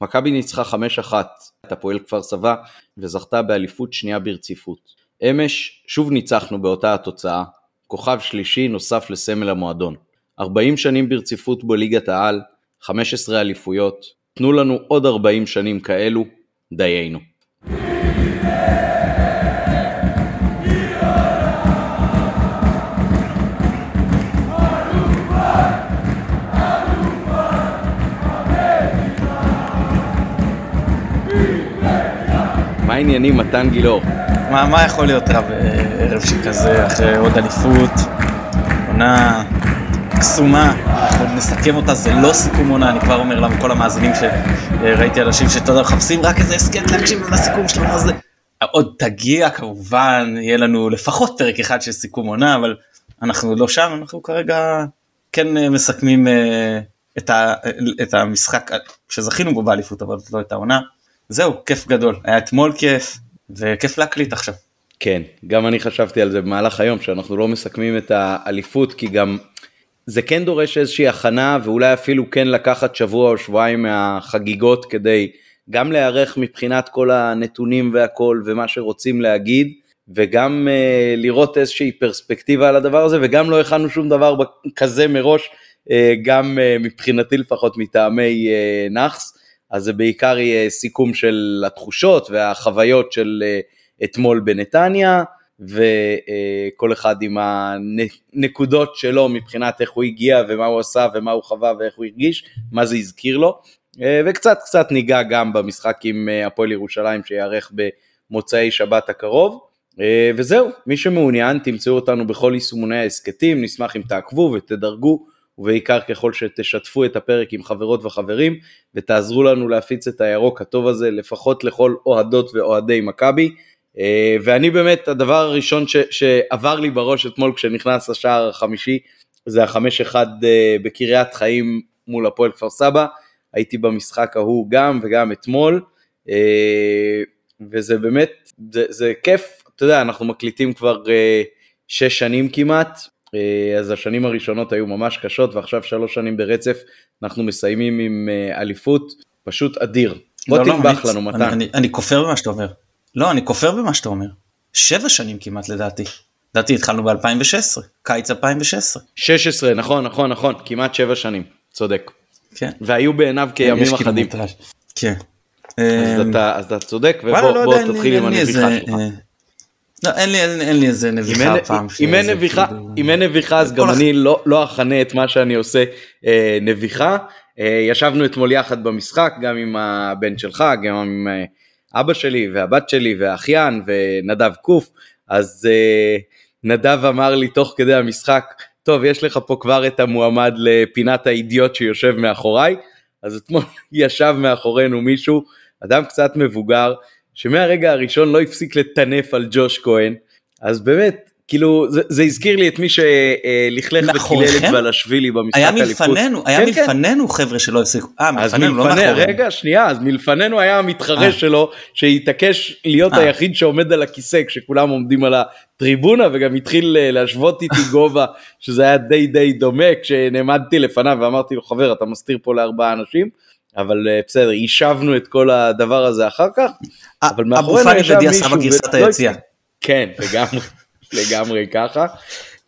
מכבי ניצחה 5-1 את הפועל כפר סבא וזכתה באליפות שנייה ברציפות. אמש שוב ניצחנו באותה התוצאה, כוכב שלישי נוסף לסמל המועדון. 40 שנים ברציפות בליגת העל, 15 אליפויות, תנו לנו עוד 40 שנים כאלו, דיינו. העניינים מתן גילאור? מה, מה יכול להיות רע בערב שכזה אחרי עוד אליפות, עונה קסומה, אנחנו נסכם אותה, זה לא סיכום עונה, אני כבר אומר לכל המאזינים שראיתי אנשים שאתה יודע, מחפשים רק איזה הסכת להקשיב לסיכום שלנו הזה. עוד תגיע כמובן, יהיה לנו לפחות פרק אחד של סיכום עונה, אבל אנחנו לא שם, אנחנו כרגע כן אה, מסכמים אה, את, ה, את המשחק שזכינו בו באליפות, אבל לא את העונה. זהו, כיף גדול, היה אתמול כיף, וכיף להקליט עכשיו. כן, גם אני חשבתי על זה במהלך היום, שאנחנו לא מסכמים את האליפות, כי גם זה כן דורש איזושהי הכנה, ואולי אפילו כן לקחת שבוע או שבועיים מהחגיגות כדי גם להיערך מבחינת כל הנתונים והכל ומה שרוצים להגיד, וגם uh, לראות איזושהי פרספקטיבה על הדבר הזה, וגם לא הכנו שום דבר כזה מראש, uh, גם uh, מבחינתי לפחות מטעמי uh, נאחס. אז זה בעיקר יהיה סיכום של התחושות והחוויות של אה, אתמול בנתניה, וכל אחד עם הנקודות שלו מבחינת איך הוא הגיע ומה הוא עשה ומה הוא חווה ואיך הוא הרגיש, מה זה הזכיר לו, אה, וקצת קצת ניגע גם במשחק עם אה, הפועל ירושלים שיארך במוצאי שבת הקרוב. וזהו, מי שמעוניין תמצאו אותנו בכל יישומוני ההסכתים, נשמח אם תעקבו ותדרגו ובעיקר ככל שתשתפו את הפרק עם חברות וחברים ותעזרו לנו להפיץ את הירוק הטוב הזה לפחות לכל אוהדות ואוהדי מכבי. אה, ואני באמת, הדבר הראשון ש, שעבר לי בראש אתמול כשנכנס לשער החמישי זה החמש אחד אה, בקריית חיים מול הפועל כפר סבא, הייתי במשחק ההוא גם וגם אתמול, אה, וזה באמת, זה, זה כיף, אתה יודע, אנחנו מקליטים כבר שש שנים כמעט, אז השנים הראשונות היו ממש קשות ועכשיו שלוש שנים ברצף אנחנו מסיימים עם אה, אליפות פשוט אדיר. בוא לא, לא תנבח לא, לנו מתן. אני, אני, אני כופר במה שאתה אומר. לא אני כופר במה שאתה אומר. שבע שנים כמעט לדעתי. לדעתי התחלנו ב-2016, קיץ 2016. 16 נכון נכון נכון כמעט שבע שנים צודק. כן. והיו בעיניו כימים אחדים. כן. אז אמ, אתה, אז אתה צודק ובוא לא תתחיל עם הנביחה שלך. לא, אין לי, אין, אין לי איזה נביכה אם פעם. אם אין נביכה, כאילו... אם אין נביכה אז גם אני לא, לא אכנה את מה שאני עושה אה, נביכה. אה, ישבנו אתמול יחד במשחק, גם עם הבן שלך, גם עם אה, אבא שלי והבת שלי והאחיין ונדב קוף, אז אה, נדב אמר לי תוך כדי המשחק, טוב, יש לך פה כבר את המועמד לפינת האידיוט שיושב מאחוריי, אז אתמול ישב מאחורינו מישהו, אדם קצת מבוגר, שמהרגע הראשון לא הפסיק לטנף על ג'וש כהן, אז באמת, כאילו, זה, זה הזכיר לי את מי שלכלך וקילל את ולשווילי במשחק היה מלפנינו, היה כן, כן. מלפנינו כן. חבר'ה שלא הפסיקו, אה מלפנינו, לא מאחורינו. רגע, שנייה, אז מלפנינו היה המתחרה אה. שלו, שהתעקש להיות אה. היחיד שעומד על הכיסא כשכולם עומדים על הטריבונה, וגם התחיל אה, להשוות איתי גובה, שזה היה די די דומה, כשנעמדתי לפניו ואמרתי לו, חבר, אתה מסתיר פה לארבעה אנשים. אבל אה, בסדר, יישבנו את כל הדבר הזה אחר כך, אבל מאחורינו ישב מישהו... עשה בגרסת היציאה. כן, לגמרי, לגמרי ככה.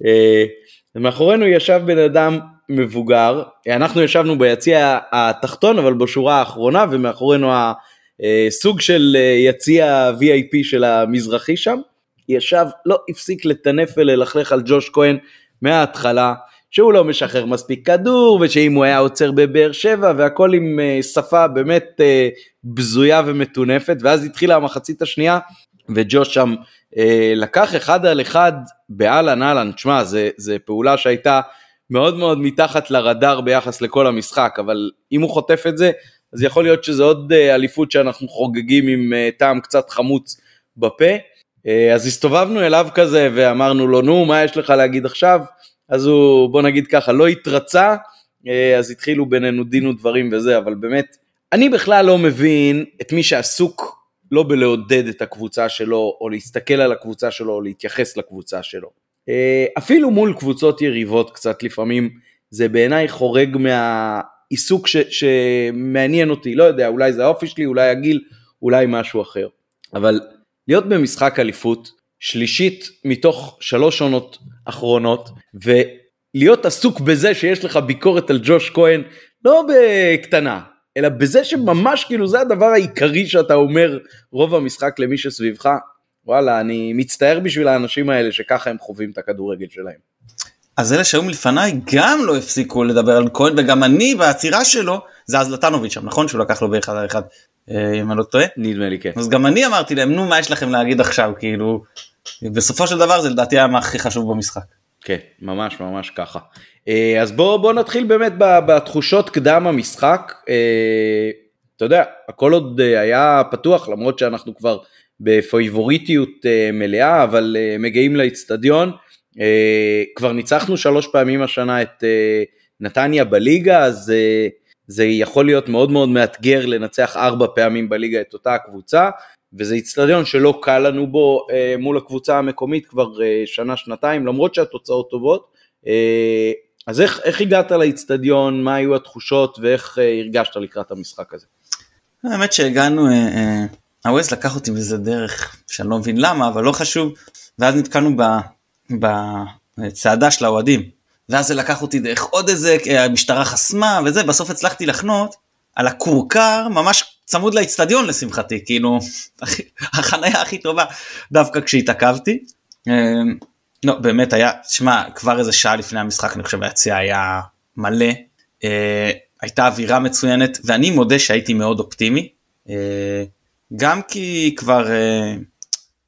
אה, מאחורינו ישב בן אדם מבוגר, אנחנו ישבנו ביציע התחתון אבל בשורה האחרונה ומאחורינו הסוג אה, של יציע VIP של המזרחי שם, ישב, לא הפסיק לטנף וללכלך על ג'וש כהן מההתחלה. שהוא לא משחרר מספיק כדור, ושאם הוא היה עוצר בבאר שבע, והכל עם uh, שפה באמת uh, בזויה ומטונפת, ואז התחילה המחצית השנייה, וג'וש שם uh, לקח אחד על אחד באהלן אהלן, תשמע, זו פעולה שהייתה מאוד מאוד מתחת לרדאר ביחס לכל המשחק, אבל אם הוא חוטף את זה, אז יכול להיות שזה עוד אליפות שאנחנו חוגגים עם טעם קצת חמוץ בפה. אז הסתובבנו אליו כזה ואמרנו לו, נו, מה יש לך להגיד עכשיו? אז הוא, בוא נגיד ככה, לא התרצה, אה, אז התחילו בינינו דין ודברים וזה, אבל באמת, אני בכלל לא מבין את מי שעסוק לא בלעודד את הקבוצה שלו, או להסתכל על הקבוצה שלו, או להתייחס לקבוצה שלו. אה, אפילו מול קבוצות יריבות קצת לפעמים, זה בעיניי חורג מה... עיסוק ש, שמעניין אותי, לא יודע, אולי זה האופי שלי, אולי הגיל, אולי משהו אחר. אבל להיות במשחק אליפות, שלישית מתוך שלוש עונות אחרונות, ולהיות עסוק בזה שיש לך ביקורת על ג'וש כהן, לא בקטנה, אלא בזה שממש כאילו זה הדבר העיקרי שאתה אומר רוב המשחק למי שסביבך, וואלה, אני מצטער בשביל האנשים האלה שככה הם חווים את הכדורגל שלהם. אז אלה שהיו מלפניי גם לא הפסיקו לדבר על כהן וגם אני בעצירה שלו זה אז לטנוביץ' שם נכון שהוא לקח לו באחד על אחד אה, אם אני לא טועה? נדמה לי כן. אז גם אני אמרתי להם נו מה יש לכם להגיד עכשיו? כאילו בסופו של דבר זה לדעתי היה הכי חשוב במשחק. כן ממש ממש ככה אה, אז בוא בוא נתחיל באמת בתחושות קדם המשחק אה, אתה יודע הכל עוד היה פתוח למרות שאנחנו כבר בפייבוריטיות מלאה אבל מגיעים לאיצטדיון. אה, כבר ניצחנו שלוש פעמים השנה את אה, נתניה בליגה, אז אה, זה יכול להיות מאוד מאוד מאתגר לנצח ארבע פעמים בליגה את אותה הקבוצה, וזה איצטדיון שלא קל לנו בו מול הקבוצה המקומית כבר שנה-שנתיים, למרות שהתוצאות טובות. אז איך, איך הגעת לאיצטדיון, מה היו התחושות ואיך הרגשת לקראת המשחק הזה? האמת שהגענו, הווייז לקח אותי בזה דרך שאני לא מבין למה, אבל לא חשוב, ואז נתקענו בצעדה של האוהדים. ואז זה לקח אותי דרך עוד איזה, המשטרה חסמה וזה, בסוף הצלחתי לחנות על הכורכר ממש צמוד לאצטדיון לשמחתי, כאילו החניה הכי טובה דווקא כשהתעכבתי. אמ, לא, באמת היה, שמע, כבר איזה שעה לפני המשחק אני חושב היציע היה מלא, אה, הייתה אווירה מצוינת ואני מודה שהייתי מאוד אופטימי, אה, גם כי כבר אה,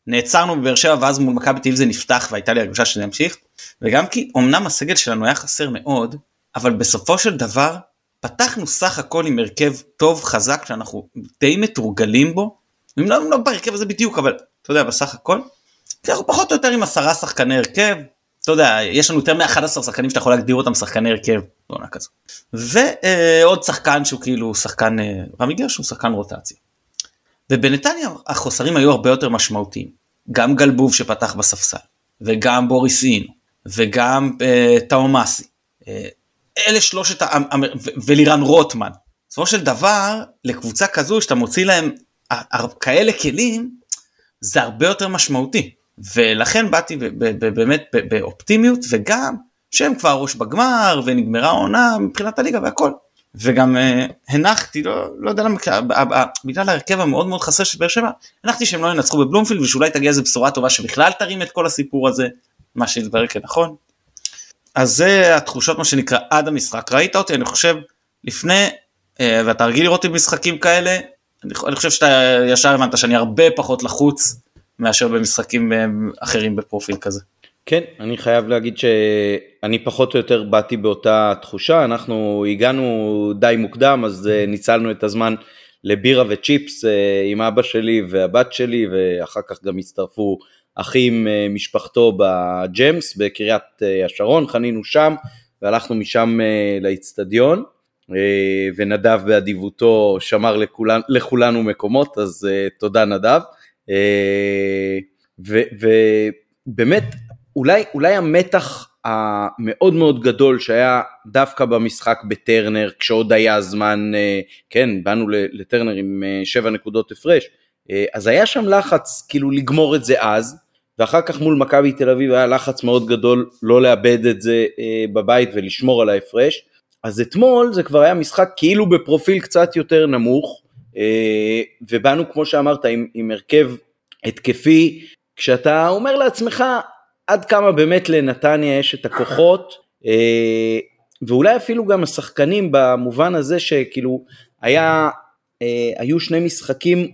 נעצרנו בבאר שבע ואז מול מכבי תל זה נפתח והייתה לי הרגשה שזה ימשיך. וגם כי אמנם הסגל שלנו היה חסר מאוד אבל בסופו של דבר פתחנו סך הכל עם הרכב טוב חזק שאנחנו די מתורגלים בו. אם לא, לא בהרכב הזה בדיוק אבל אתה יודע בסך הכל. אנחנו פחות או יותר עם עשרה שחקני הרכב. אתה יודע יש לנו יותר מ-11 שחקנים שאתה יכול להגדיר אותם שחקני הרכב. בעונה כזו. ועוד שחקן שהוא כאילו שחקן אה, רמי גרש הוא שחקן רוטציה. ובנתניה החוסרים היו הרבה יותר משמעותיים. גם גלבוב שפתח בספסל, וגם בוריס אינו, וגם אה, טאומאסי. אה, אלה שלושת, ולירן רוטמן. בסופו של דבר, לקבוצה כזו שאתה מוציא להם כאלה כלים, זה הרבה יותר משמעותי. ולכן באתי באמת באופטימיות, וגם שהם כבר ראש בגמר, ונגמרה העונה מבחינת הליגה והכל. וגם uh, הנחתי, לא, לא יודע למה, בגלל ההרכב המאוד מאוד חסר של באר שבע, הנחתי שהם לא ינצחו בבלומפילד ושאולי תגיע איזה בשורה טובה שבכלל תרים את כל הסיפור הזה, מה שהתברר כנכון. אז זה התחושות מה שנקרא עד המשחק, ראית אותי אני חושב לפני, uh, ואתה רגיל לראות עם משחקים כאלה, אני, חושב שאתה ישר הבנת שאני הרבה פחות לחוץ מאשר במשחקים uh, אחרים בפרופיל כזה. כן, אני חייב להגיד שאני פחות או יותר באתי באותה תחושה, אנחנו הגענו די מוקדם אז אה, ניצלנו את הזמן לבירה וצ'יפס אה, עם אבא שלי והבת שלי ואחר כך גם הצטרפו אחים אה, משפחתו בג'מס בקריית השרון, חנינו שם והלכנו משם לאיצטדיון ונדב באדיבותו שמר לכולן, לכולנו מקומות אז תודה נדב. ובאמת אולי, אולי המתח המאוד מאוד גדול שהיה דווקא במשחק בטרנר כשעוד היה זמן, אה, כן, באנו לטרנר עם אה, שבע נקודות הפרש, אה, אז היה שם לחץ כאילו לגמור את זה אז, ואחר כך מול מכבי תל אביב היה לחץ מאוד גדול לא לאבד את זה בבית ולשמור על ההפרש, אז אתמול זה כבר היה משחק כאילו בפרופיל קצת יותר נמוך, ובאנו כמו שאמרת עם, עם הרכב התקפי, כשאתה אומר לעצמך עד כמה באמת לנתניה יש את הכוחות, אה, ואולי אפילו גם השחקנים במובן הזה שכאילו היה, אה, היו שני משחקים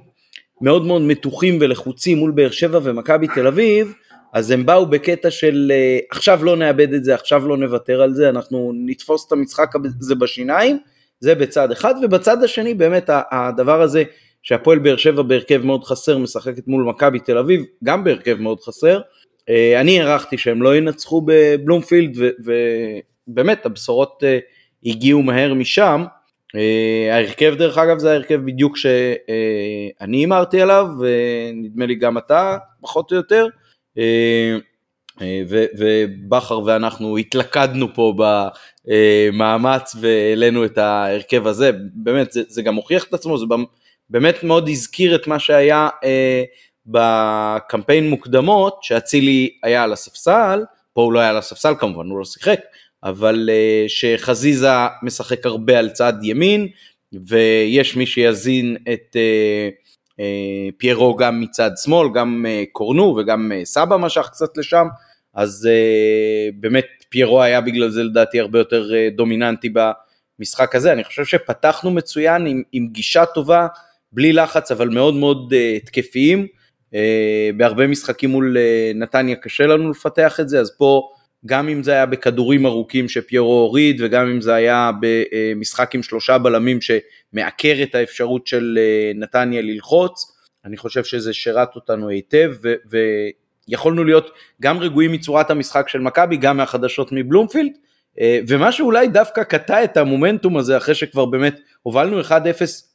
מאוד מאוד מתוחים ולחוצים מול באר שבע ומכבי תל אביב, אז הם באו בקטע של אה, עכשיו לא נאבד את זה, עכשיו לא נוותר על זה, אנחנו נתפוס את המשחק הזה בשיניים, זה בצד אחד, ובצד השני באמת הדבר הזה שהפועל באר שבע בהרכב מאוד חסר משחקת מול מכבי תל אביב, גם בהרכב מאוד חסר, אה, אני הערכתי שהם לא ינצחו בבלומפילד ובאמת הבשורות אה, הגיעו מהר משם. אה, ההרכב דרך אגב זה ההרכב בדיוק שאני הימרתי עליו ונדמה לי גם אתה פחות או יותר. ובכר ואנחנו התלכדנו פה במאמץ והעלינו את ההרכב הזה, באמת זה, זה גם הוכיח את עצמו, זה באמת מאוד הזכיר את מה שהיה בקמפיין מוקדמות, שאצילי היה על הספסל, פה הוא לא היה על הספסל כמובן, הוא לא שיחק, אבל uh, שחזיזה משחק הרבה על צד ימין, ויש מי שיזין את uh, uh, פיירו גם מצד שמאל, גם קורנו וגם סבא משך קצת לשם, אז באמת פיירו היה בגלל זה לדעתי הרבה יותר דומיננטי במשחק הזה, אני חושב שפתחנו מצוין עם, עם גישה טובה, בלי לחץ אבל מאוד מאוד התקפיים, בהרבה משחקים מול נתניה קשה לנו לפתח את זה, אז פה גם אם זה היה בכדורים ארוכים שפיירו הוריד וגם אם זה היה במשחק עם שלושה בלמים שמעקר את האפשרות של אה, נתניה ללחוץ, אני חושב שזה שירת אותנו היטב ו- ויכולנו להיות גם רגועים מצורת המשחק של מכבי, גם מהחדשות מבלומפילד, אה, ומה שאולי דווקא קטע את המומנטום הזה אחרי שכבר באמת הובלנו 1-0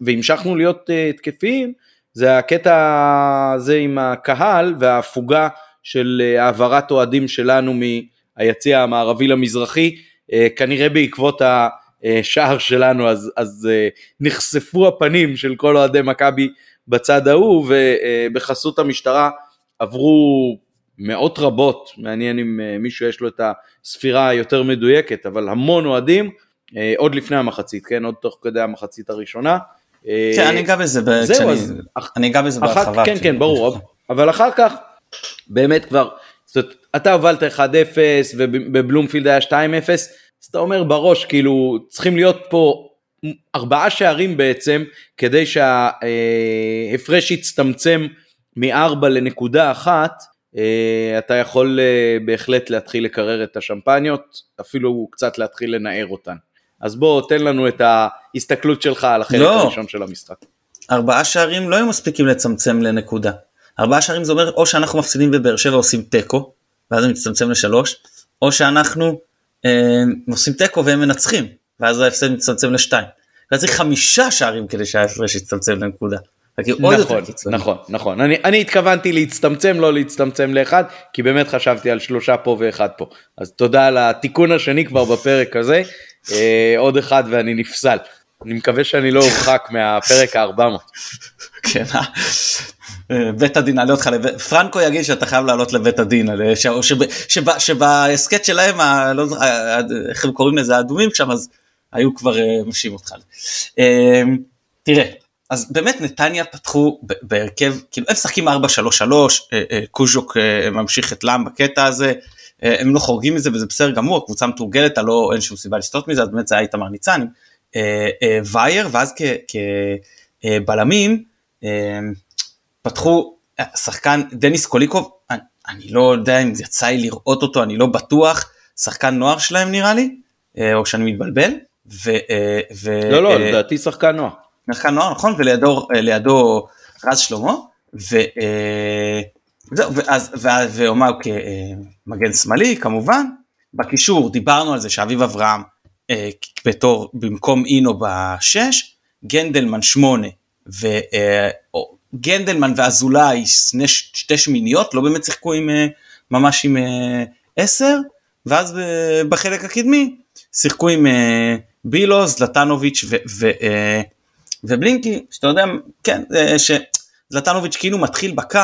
והמשכנו להיות אה, תקפים, זה הקטע הזה עם הקהל וההפוגה של העברת אוהדים שלנו מ... היציע המערבי למזרחי, אה, כנראה בעקבות השער שלנו אז, אז אה, נחשפו הפנים של כל אוהדי מכבי בצד ההוא ובחסות המשטרה עברו מאות רבות, מעניין אם אה, מישהו יש לו את הספירה היותר מדויקת, אבל המון אוהדים, עוד לפני המחצית, כן, עוד תוך כדי המחצית הראשונה. כן, אני אגע בזה, זהו, אז, אני אגע בזה בהרחבה. כן, כן, ברור, אבל אחר כך באמת כבר זאת אתה הובלת 1-0 ובבלומפילד היה 2-0, אז אתה אומר בראש, כאילו, צריכים להיות פה ארבעה שערים בעצם, כדי שההפרש יצטמצם מ-4 לנקודה אחת, אה, אתה יכול אה, בהחלט להתחיל לקרר את השמפניות, אפילו קצת להתחיל לנער אותן. אז בוא, תן לנו את ההסתכלות שלך על החלק לא. הראשון של המשחק. ארבעה שערים לא היו מספיקים לצמצם לנקודה. ארבעה שערים זה אומר או שאנחנו מפסידים בבאר שבע עושים תיקו, ואז זה מצטמצם לשלוש, או שאנחנו אה, עושים תיקו והם מנצחים, ואז ההפסד מצטמצם לשתיים. ואז צריך חמישה שערים כדי שההפרש יצטמצם לנקודה. נכון, נכון, נכון. אני, אני התכוונתי להצטמצם, לא להצטמצם לאחד, כי באמת חשבתי על שלושה פה ואחד פה. אז תודה על התיקון השני כבר בפרק הזה. אה, עוד אחד ואני נפסל. אני מקווה שאני לא אורחק מהפרק ה-400. כן, אה, בית הדין נעלה אותך, פרנקו יגיד שאתה חייב לעלות לבית הדין, שבהסכת שלהם, לא איך הם קוראים לזה, האדומים שם, אז היו כבר אה, משיב אותך. אה, תראה, אז באמת נתניה פתחו בהרכב, כאילו הם משחקים 4-3-3, קוז'וק ממשיך את לעם בקטע הזה, הם לא חורגים מזה וזה בסדר גמור, הקבוצה מתורגלת, לא, אין שום סיבה לסטות מזה, אז באמת זה היה איתמר ניצן, וייר, ואז כבלמים, פתחו שחקן דניס קוליקוב, אני, אני לא יודע אם יצא לי לראות אותו, אני לא בטוח, שחקן נוער שלהם נראה לי, אה, או שאני מתבלבל. ו, אה, ו, לא, לא, אה, לדעתי שחקן נוער. שחקן נוער, נכון, ולידו לידו רז שלמה, וזהו, ואז, ואומר כמגן שמאלי כמובן, בקישור דיברנו על זה שאביב אברהם בתור במקום אינו בשש, גנדלמן שמונה, גנדלמן ואזולאי שני, שתי שמיניות לא באמת שיחקו עם אה, ממש עם אה, עשר ואז בחלק הקדמי שיחקו עם אה, בילוז, לטנוביץ' ו, ו, ובלינקי שאתה יודע כן שזלטנוביץ' כאילו מתחיל בקו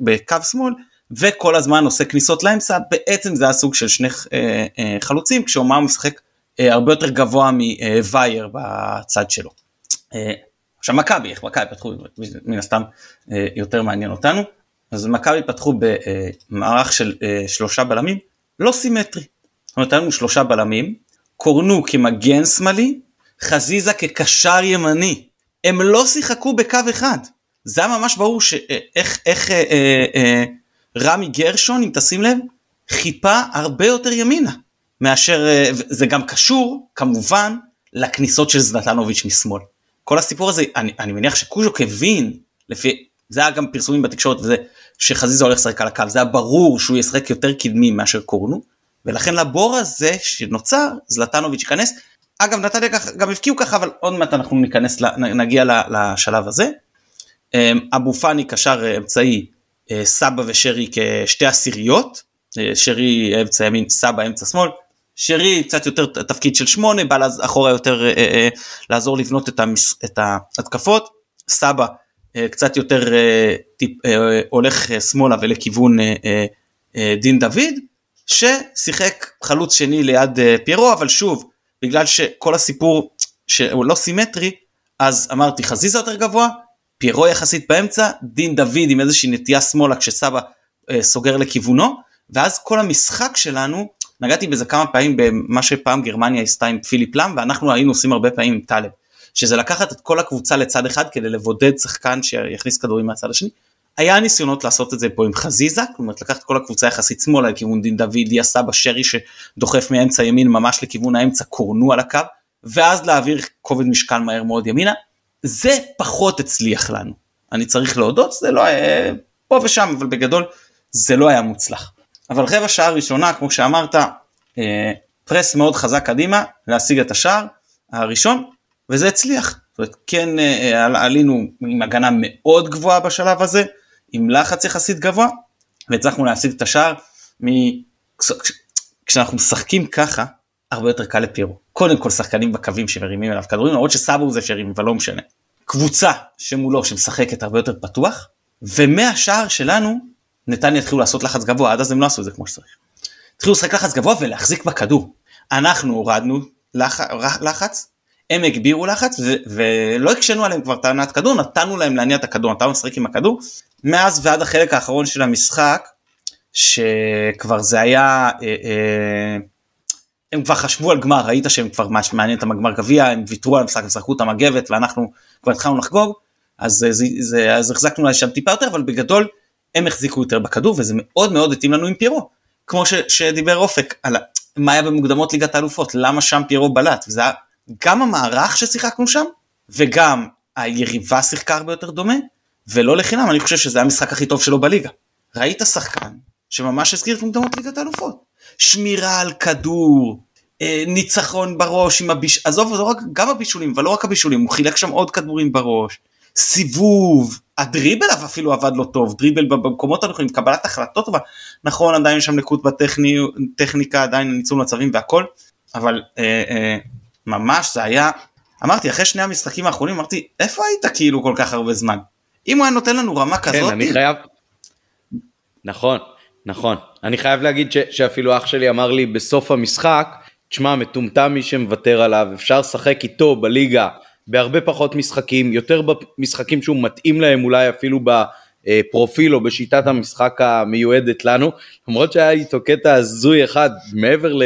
בקו שמאל וכל הזמן עושה כניסות לאמצע בעצם זה הסוג של שני חלוצים כשאומר משחק הרבה יותר גבוה מווייר בצד שלו. עכשיו מכבי, איך מכבי פתחו, מן הסתם אה, יותר מעניין אותנו, אז מכבי פתחו במערך של אה, שלושה בלמים, לא סימטרי. זאת אומרת, היו שלושה בלמים, קורנו כמגן שמאלי, חזיזה כקשר ימני. הם לא שיחקו בקו אחד. זה היה ממש ברור שאיך אה, איך, אה, אה, אה, רמי גרשון, אם תשים לב, חיפה הרבה יותר ימינה. מאשר, אה, זה גם קשור כמובן לכניסות של זנתנוביץ' משמאל. כל הסיפור הזה, אני, אני מניח שקוז'וק הבין, לפי, זה היה גם פרסומים בתקשורת וזה, שחזיזה הולך לשחק על הקו, זה היה ברור שהוא ישחק יותר קדמי מאשר קורנו, ולכן לבור הזה שנוצר, זלטנוביץ' ייכנס. אגב נתניה גם הבקיעו ככה, אבל עוד מעט אנחנו ניכנס, נגיע לשלב הזה. אמ, אבו פאני קשר אמצעי, אה, סבא ושרי כשתי עשיריות, שרי אמצע ימין, סבא אמצע שמאל, שרי קצת יותר תפקיד של שמונה, בא אחורה יותר לעזור לבנות את ההתקפות, סבא קצת יותר טיפ, הולך שמאלה ולכיוון דין דוד, ששיחק חלוץ שני ליד פיירו, אבל שוב, בגלל שכל הסיפור שהוא לא סימטרי, אז אמרתי חזיזה יותר גבוה, פיירו יחסית באמצע, דין דוד עם איזושהי נטייה שמאלה כשסבא אה, סוגר לכיוונו, ואז כל המשחק שלנו, נגעתי בזה כמה פעמים במה שפעם גרמניה עשתה עם פיליפ לאם, ואנחנו היינו עושים הרבה פעמים עם טלב, שזה לקחת את כל הקבוצה לצד אחד כדי לבודד שחקן שיכניס כדורים מהצד השני. היה ניסיונות לעשות את זה פה עם חזיזה, כלומר לקחת כל הקבוצה יחסית שמאלה לכיוון דין דוד, דיה סבא שרי שדוחף מאמצע ימין ממש לכיוון האמצע, קורנו על הקו, ואז להעביר כובד משקל מהר מאוד ימינה. זה פחות הצליח לנו. אני צריך להודות, זה לא היה פה ושם, אבל בגדול זה לא היה מוצלח. אבל רבע שעה ראשונה, כמו שאמרת, אה, פרס מאוד חזק קדימה, להשיג את השער הראשון, וזה הצליח. זאת אומרת, כן אה, עלינו עם הגנה מאוד גבוהה בשלב הזה, עם לחץ יחסית גבוה, והצלחנו להשיג את השער מ... כשאנחנו משחקים ככה, הרבה יותר קל לפיירו. קודם כל שחקנים בקווים שמרימים אליו כדורים, למרות שסאבו זה שהרים, אבל לא משנה. קבוצה שמולו שמשחקת הרבה יותר פתוח, ומהשער שלנו נתניה התחילו לעשות לחץ גבוה, עד אז הם לא עשו את זה כמו שצריך. התחילו לשחק לחץ גבוה ולהחזיק בכדור. אנחנו הורדנו לח... לחץ, הם הגבירו לחץ ו... ולא הקשינו עליהם כבר טענת כדור, נתנו להם להניע את הכדור, נתנו לשחק עם הכדור. מאז ועד החלק האחרון של המשחק, שכבר זה היה... אה, אה, הם כבר חשבו על גמר, ראית שהם כבר מעניין אותם הגמר גביע, הם ויתרו על המשחק, הם שחקו את המגבת ואנחנו כבר התחלנו לחגוג, אז, זה, זה, אז החזקנו שם טיפה יותר, אבל בגדול הם החזיקו יותר בכדור וזה מאוד מאוד התאים לנו עם פיירו. כמו ש, שדיבר אופק על מה היה במוקדמות ליגת האלופות, למה שם פיירו בלט, וזה היה גם המערך ששיחקנו שם, וגם היריבה שיחקה הרבה יותר דומה, ולא לחינם, אני חושב שזה המשחק הכי טוב שלו בליגה. ראית שחקן שממש הזכיר את מוקדמות ליגת האלופות. שמירה על כדור, אה, ניצחון בראש עם הביש... עזוב, זה לא רק, גם הבישולים, אבל לא רק הבישולים, הוא חילק שם עוד כדורים בראש, סיבוב, הדריבל אפילו עבד לא טוב, דריבל במקומות הנכונים, קבלת החלטות טובה, נכון עדיין יש שם נקוד בטכניקה, עדיין ניצול מצבים והכל, אבל אה, אה, ממש זה היה, אמרתי אחרי שני המשחקים האחרונים אמרתי איפה היית כאילו כל כך הרבה זמן, אם הוא היה נותן לנו רמה כן, כזאת, אני חייב, נכון, נכון, אני חייב להגיד ש, שאפילו אח שלי אמר לי בסוף המשחק, תשמע, מטומטם מי שמוותר עליו, אפשר לשחק איתו בליגה בהרבה פחות משחקים, יותר במשחקים שהוא מתאים להם אולי אפילו בפרופיל או בשיטת המשחק המיועדת לנו, למרות שהיה איתו קטע הזוי אחד מעבר ל...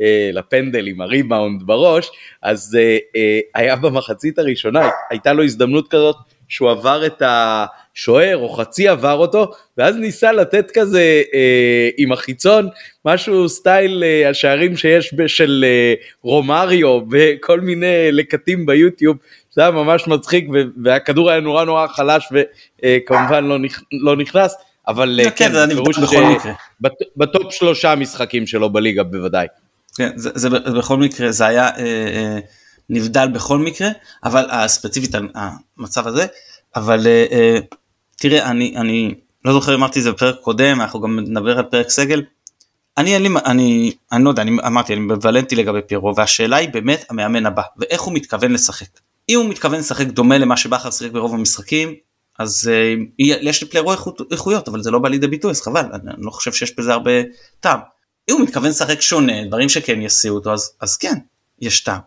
אה, לפנדל עם הריבאונד בראש, אז אה, אה, היה במחצית הראשונה, הייתה לו הזדמנות כזאת שהוא עבר את השוער או חצי עבר אותו ואז ניסה לתת כזה אה, עם החיצון משהו סטייל אה, השערים שיש של אה, רומריו וכל מיני לקטים ביוטיוב זה היה ממש מצחיק והכדור היה נורא נורא חלש וכמובן לא, נכ, לא נכנס אבל כן, כן זה בפירוש בטופ שלושה משחקים שלו בליגה בוודאי. כן, זה, זה בכל מקרה זה היה אה, אה, נבדל בכל מקרה, אבל הספציפית המצב הזה, אבל uh, uh, תראה, אני, אני לא זוכר אמרתי את זה בפרק קודם, אנחנו גם נדבר על פרק סגל. אני לי, אני, אני לא יודע, אני אמרתי, אני מבלנטי לגבי פירו, והשאלה היא באמת המאמן הבא, ואיך הוא מתכוון לשחק. אם הוא מתכוון לשחק דומה למה שבכר שיחק ברוב המשחקים, אז uh, יש לפליירו איכויות, אבל זה לא בא לידי ביטוי, אז חבל, אני, אני לא חושב שיש בזה הרבה טעם. אם הוא מתכוון לשחק שונה, דברים שכן יסיעו אותו, אז, אז כן, יש טעם.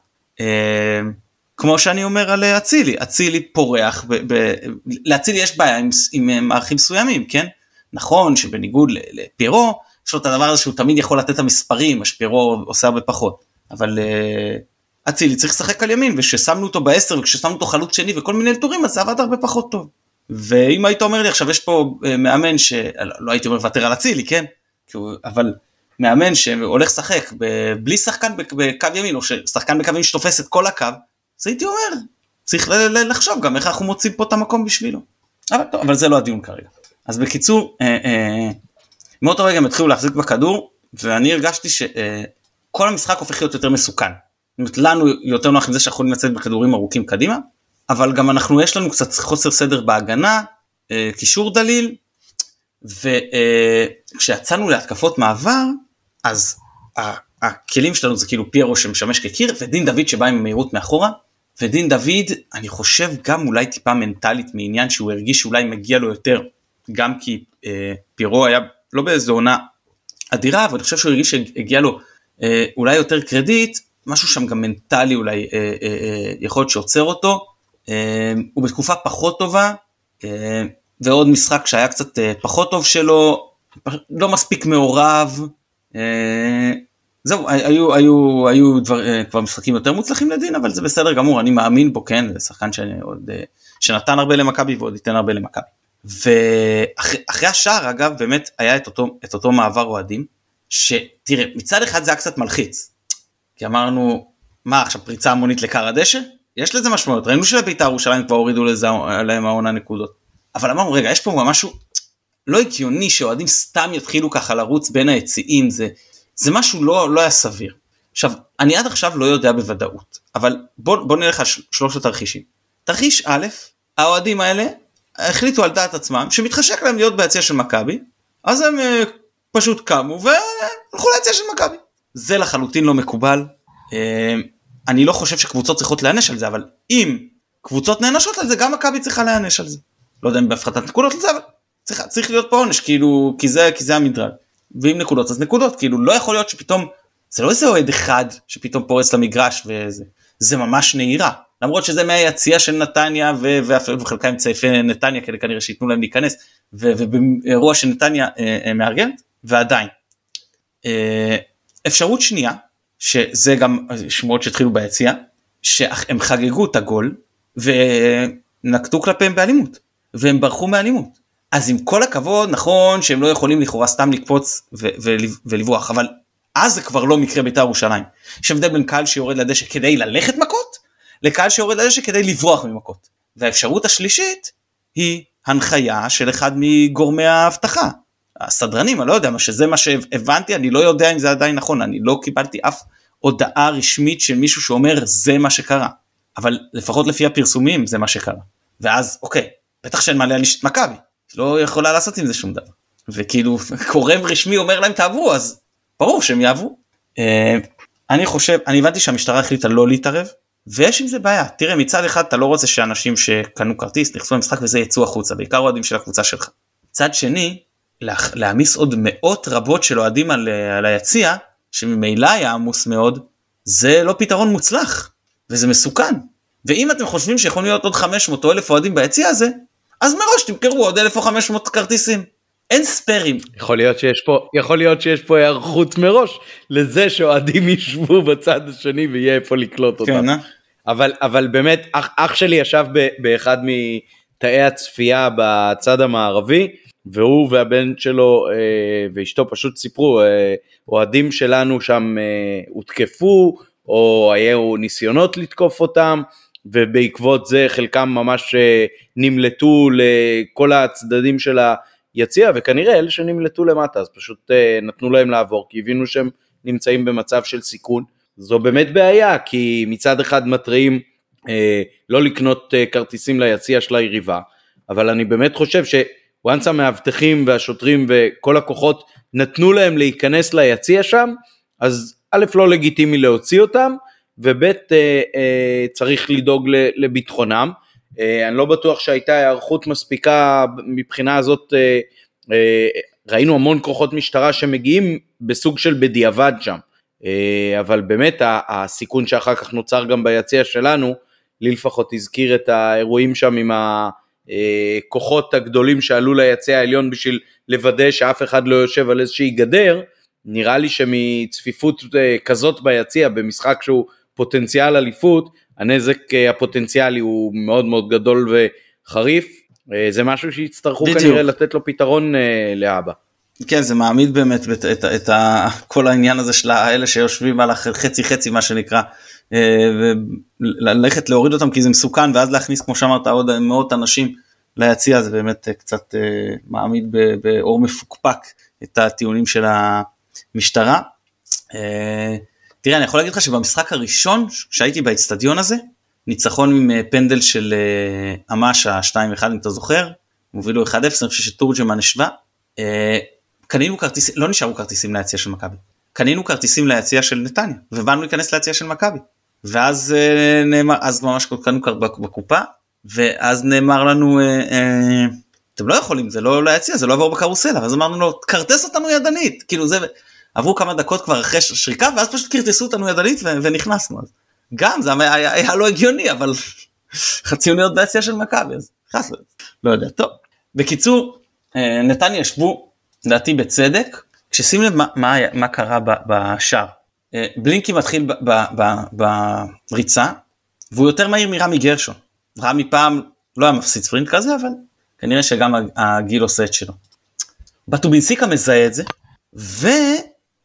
כמו שאני אומר על אצילי, אצילי פורח, לאצילי יש בעיה עם, עם אה, מערכים מסוימים, כן? נכון שבניגוד לפירו, יש לו את הדבר הזה שהוא תמיד יכול לתת את המספרים, מה שפירו עושה הרבה פחות, אבל אה, אצילי צריך לשחק על ימין, וכששמנו אותו בעשר וכששמנו אותו חלוץ שני וכל מיני אלתורים, אז זה עבד הרבה פחות טוב. ואם היית אומר לי עכשיו יש פה אה, מאמן שלא הייתי אומר לוותר על אצילי, כן? אבל מאמן שהולך לשחק בלי שחקן בקו ימין, או שחקן בקו ימין שתופס את כל הקו, אז הייתי אומר, צריך לחשוב גם איך אנחנו מוצאים פה את המקום בשבילו. אבל טוב, אבל זה לא הדיון כרגע. אז בקיצור, אה, אה, מאותו רגע הם התחילו להחזיק בכדור, ואני הרגשתי שכל אה, המשחק הופך להיות יותר מסוכן. זאת אומרת, לנו יותר נוח עם זה שאנחנו יכולים לצאת בכדורים ארוכים קדימה, אבל גם אנחנו, יש לנו קצת חוסר סדר בהגנה, אה, קישור דליל, וכשיצאנו להתקפות מעבר, אז הכלים שלנו זה כאילו פיירו שמשמש כקיר, ודין דוד שבא עם מהירות מאחורה, ודין דוד, אני חושב גם אולי טיפה מנטלית מעניין שהוא הרגיש שאולי מגיע לו יותר, גם כי אה, פירו היה לא באיזו עונה אדירה, אבל אני חושב שהוא הרגיש שהגיע לו אה, אולי יותר קרדיט, משהו שם גם מנטלי אולי אה, אה, אה, יכול להיות שעוצר אותו. אה, הוא בתקופה פחות טובה, אה, ועוד משחק שהיה קצת אה, פחות טוב שלו, לא מספיק מעורב. אה, זהו, היו, היו, היו דבר, אה, כבר משחקים יותר מוצלחים לדין, אבל זה בסדר גמור, אני מאמין בו, כן, זה שחקן שעוד, אה, שנתן הרבה למכבי ועוד ייתן הרבה למכבי. ואחרי השער אגב באמת היה את אותו, את אותו מעבר אוהדים, שתראה מצד אחד זה היה קצת מלחיץ, כי אמרנו מה עכשיו פריצה המונית לכר הדשא? יש לזה משמעות, ראינו שלבית"ר ירושלים כבר הורידו לזה, להם העונה נקודות, אבל אמרנו רגע יש פה משהו לא הגיוני שאוהדים סתם יתחילו ככה לרוץ בין היציעים, זה, זה משהו לא, לא היה סביר. עכשיו אני עד עכשיו לא יודע בוודאות, אבל בוא, בוא נלך על שלושת התרחישים. תרחיש א', האוהדים האלה החליטו על דעת עצמם שמתחשק להם להיות ביציע של מכבי, אז הם uh, פשוט קמו והלכו ליציע של מכבי. זה לחלוטין לא מקובל. Uh, אני לא חושב שקבוצות צריכות להיענש על זה, אבל אם קבוצות נענשות על זה, גם מכבי צריכה להיענש על זה. לא יודע אם בהפחתת נקודות לזה, אבל צריך, צריך להיות פה עונש, כאילו, כי זה, כי זה המדרג. ואם נקודות אז נקודות, כאילו לא יכול להיות שפתאום, זה לא איזה אוהד אחד שפתאום פורץ למגרש וזה, זה ממש נהירה. למרות שזה מהיציע של נתניה ואפילו חלקם צעיפי נתניה כדי כנראה שייתנו להם להיכנס ובאירוע של נתניה אה, אה, מארגנת ועדיין. אה, אפשרות שנייה שזה גם שמועות שהתחילו ביציע שהם חגגו את הגול ונקטו כלפיהם באלימות והם ברחו מאלימות. אז עם כל הכבוד נכון שהם לא יכולים לכאורה סתם לקפוץ ולברוח אבל אז זה כבר לא מקרה בית"ר ירושלים. יש הבדל בין קהל שיורד לדשא כדי ללכת מכות לקהל שיורד לדשא כדי לברוח ממכות. והאפשרות השלישית היא הנחיה של אחד מגורמי האבטחה. הסדרנים, אני לא יודע, שזה מה שהבנתי, אני לא יודע אם זה עדיין נכון, אני לא קיבלתי אף הודעה רשמית של מישהו שאומר זה מה שקרה. אבל לפחות לפי הפרסומים זה מה שקרה. ואז אוקיי, בטח שאין מה להעניש את מכבי, לא יכולה לעשות עם זה שום דבר. וכאילו גורם רשמי אומר להם תעברו אז ברור שהם יעברו. אה, אני חושב, אני הבנתי שהמשטרה החליטה לא להתערב, ויש עם זה בעיה תראה מצד אחד אתה לא רוצה שאנשים שקנו כרטיס נכנסו למשחק וזה יצאו החוצה בעיקר אוהדים של הקבוצה שלך. מצד שני להעמיס עוד מאות רבות של אוהדים על, על היציע שממילא היה עמוס מאוד זה לא פתרון מוצלח וזה מסוכן ואם אתם חושבים שיכולים להיות עוד 500 או 1000 אוהדים ביציע הזה אז מראש תמכרו עוד 1500 כרטיסים. אין ספיירים. יכול להיות שיש פה יכול להיות שיש פה היערכות מראש לזה שאוהדים ישבו בצד השני ויהיה איפה לקלוט אותם. כן, אה? אבל אבל באמת אח, אח שלי ישב ב, באחד מתאי הצפייה בצד המערבי והוא והבן שלו אה, ואשתו פשוט סיפרו אה, אוהדים שלנו שם אה, הותקפו או היו ניסיונות לתקוף אותם ובעקבות זה חלקם ממש אה, נמלטו לכל הצדדים של ה... יציע וכנראה אלה שנמלטו למטה אז פשוט אה, נתנו להם לעבור כי הבינו שהם נמצאים במצב של סיכון. זו באמת בעיה כי מצד אחד מתריעים אה, לא לקנות אה, כרטיסים ליציע של היריבה אבל אני באמת חושב שוואנס המאבטחים והשוטרים וכל הכוחות נתנו להם להיכנס ליציע שם אז א' לא לגיטימי להוציא אותם וב' אה, אה, צריך לדאוג לביטחונם. אה, אני לא בטוח שהייתה היערכות מספיקה מבחינה הזאת, ראינו המון כוחות משטרה שמגיעים בסוג של בדיעבד שם, אבל באמת הסיכון שאחר כך נוצר גם ביציע שלנו, לי לפחות הזכיר את האירועים שם עם הכוחות הגדולים שעלו ליציע העליון בשביל לוודא שאף אחד לא יושב על איזושהי גדר, נראה לי שמצפיפות כזאת ביציע במשחק שהוא פוטנציאל אליפות, הנזק אה, הפוטנציאלי הוא מאוד מאוד גדול וחריף, אה, זה משהו שיצטרכו בדיוק. כנראה לתת לו פתרון אה, לאבא. כן זה מעמיד באמת את, את, את ה, כל העניין הזה של האלה שיושבים על החצי חצי מה שנקרא וללכת להוריד אותם כי זה מסוכן ואז להכניס כמו שאמרת עוד מאות אנשים ליציע זה באמת קצת מעמיד באור מפוקפק את הטיעונים של המשטרה. תראה אני יכול להגיד לך שבמשחק הראשון שהייתי באצטדיון הזה ניצחון עם אה, פנדל של אמש ה-2-1 אם אתה זוכר הובילו 1-0 אני חושב שתורג'מן השווה אה, קנינו כרטיסים, לא נשארו כרטיסים ליציע של מכבי. קנינו כרטיסים ליציע של נתניה, ובאנו להיכנס ליציע של מכבי. ואז אה, נאמר, אז ממש קנו בקופה, ואז נאמר לנו, אה, אה, אתם לא יכולים, זה לא ליציע, זה לא יעבור בקרוסלה, ואז אמרנו לו, כרטס אותנו ידנית, כאילו זה, עברו כמה דקות כבר אחרי שריקה, ואז פשוט כרטסו אותנו ידנית ונכנסנו. אז גם זה היה, היה, היה לא הגיוני, אבל חצי אוניות ביציע של מכבי, אז נכנסנו, לא יודע, טוב. בקיצור, אה, נתניה ישבו, לדעתי בצדק, כששים לב מה, מה, מה קרה בשער. אה, בלינקי מתחיל בריצה, והוא יותר מהיר מרמי גרשון. רמי פעם לא היה מפסיד ספרינט כזה, אבל כנראה שגם הגיל עושה את שלו. בטובינסיקה מזהה את זה,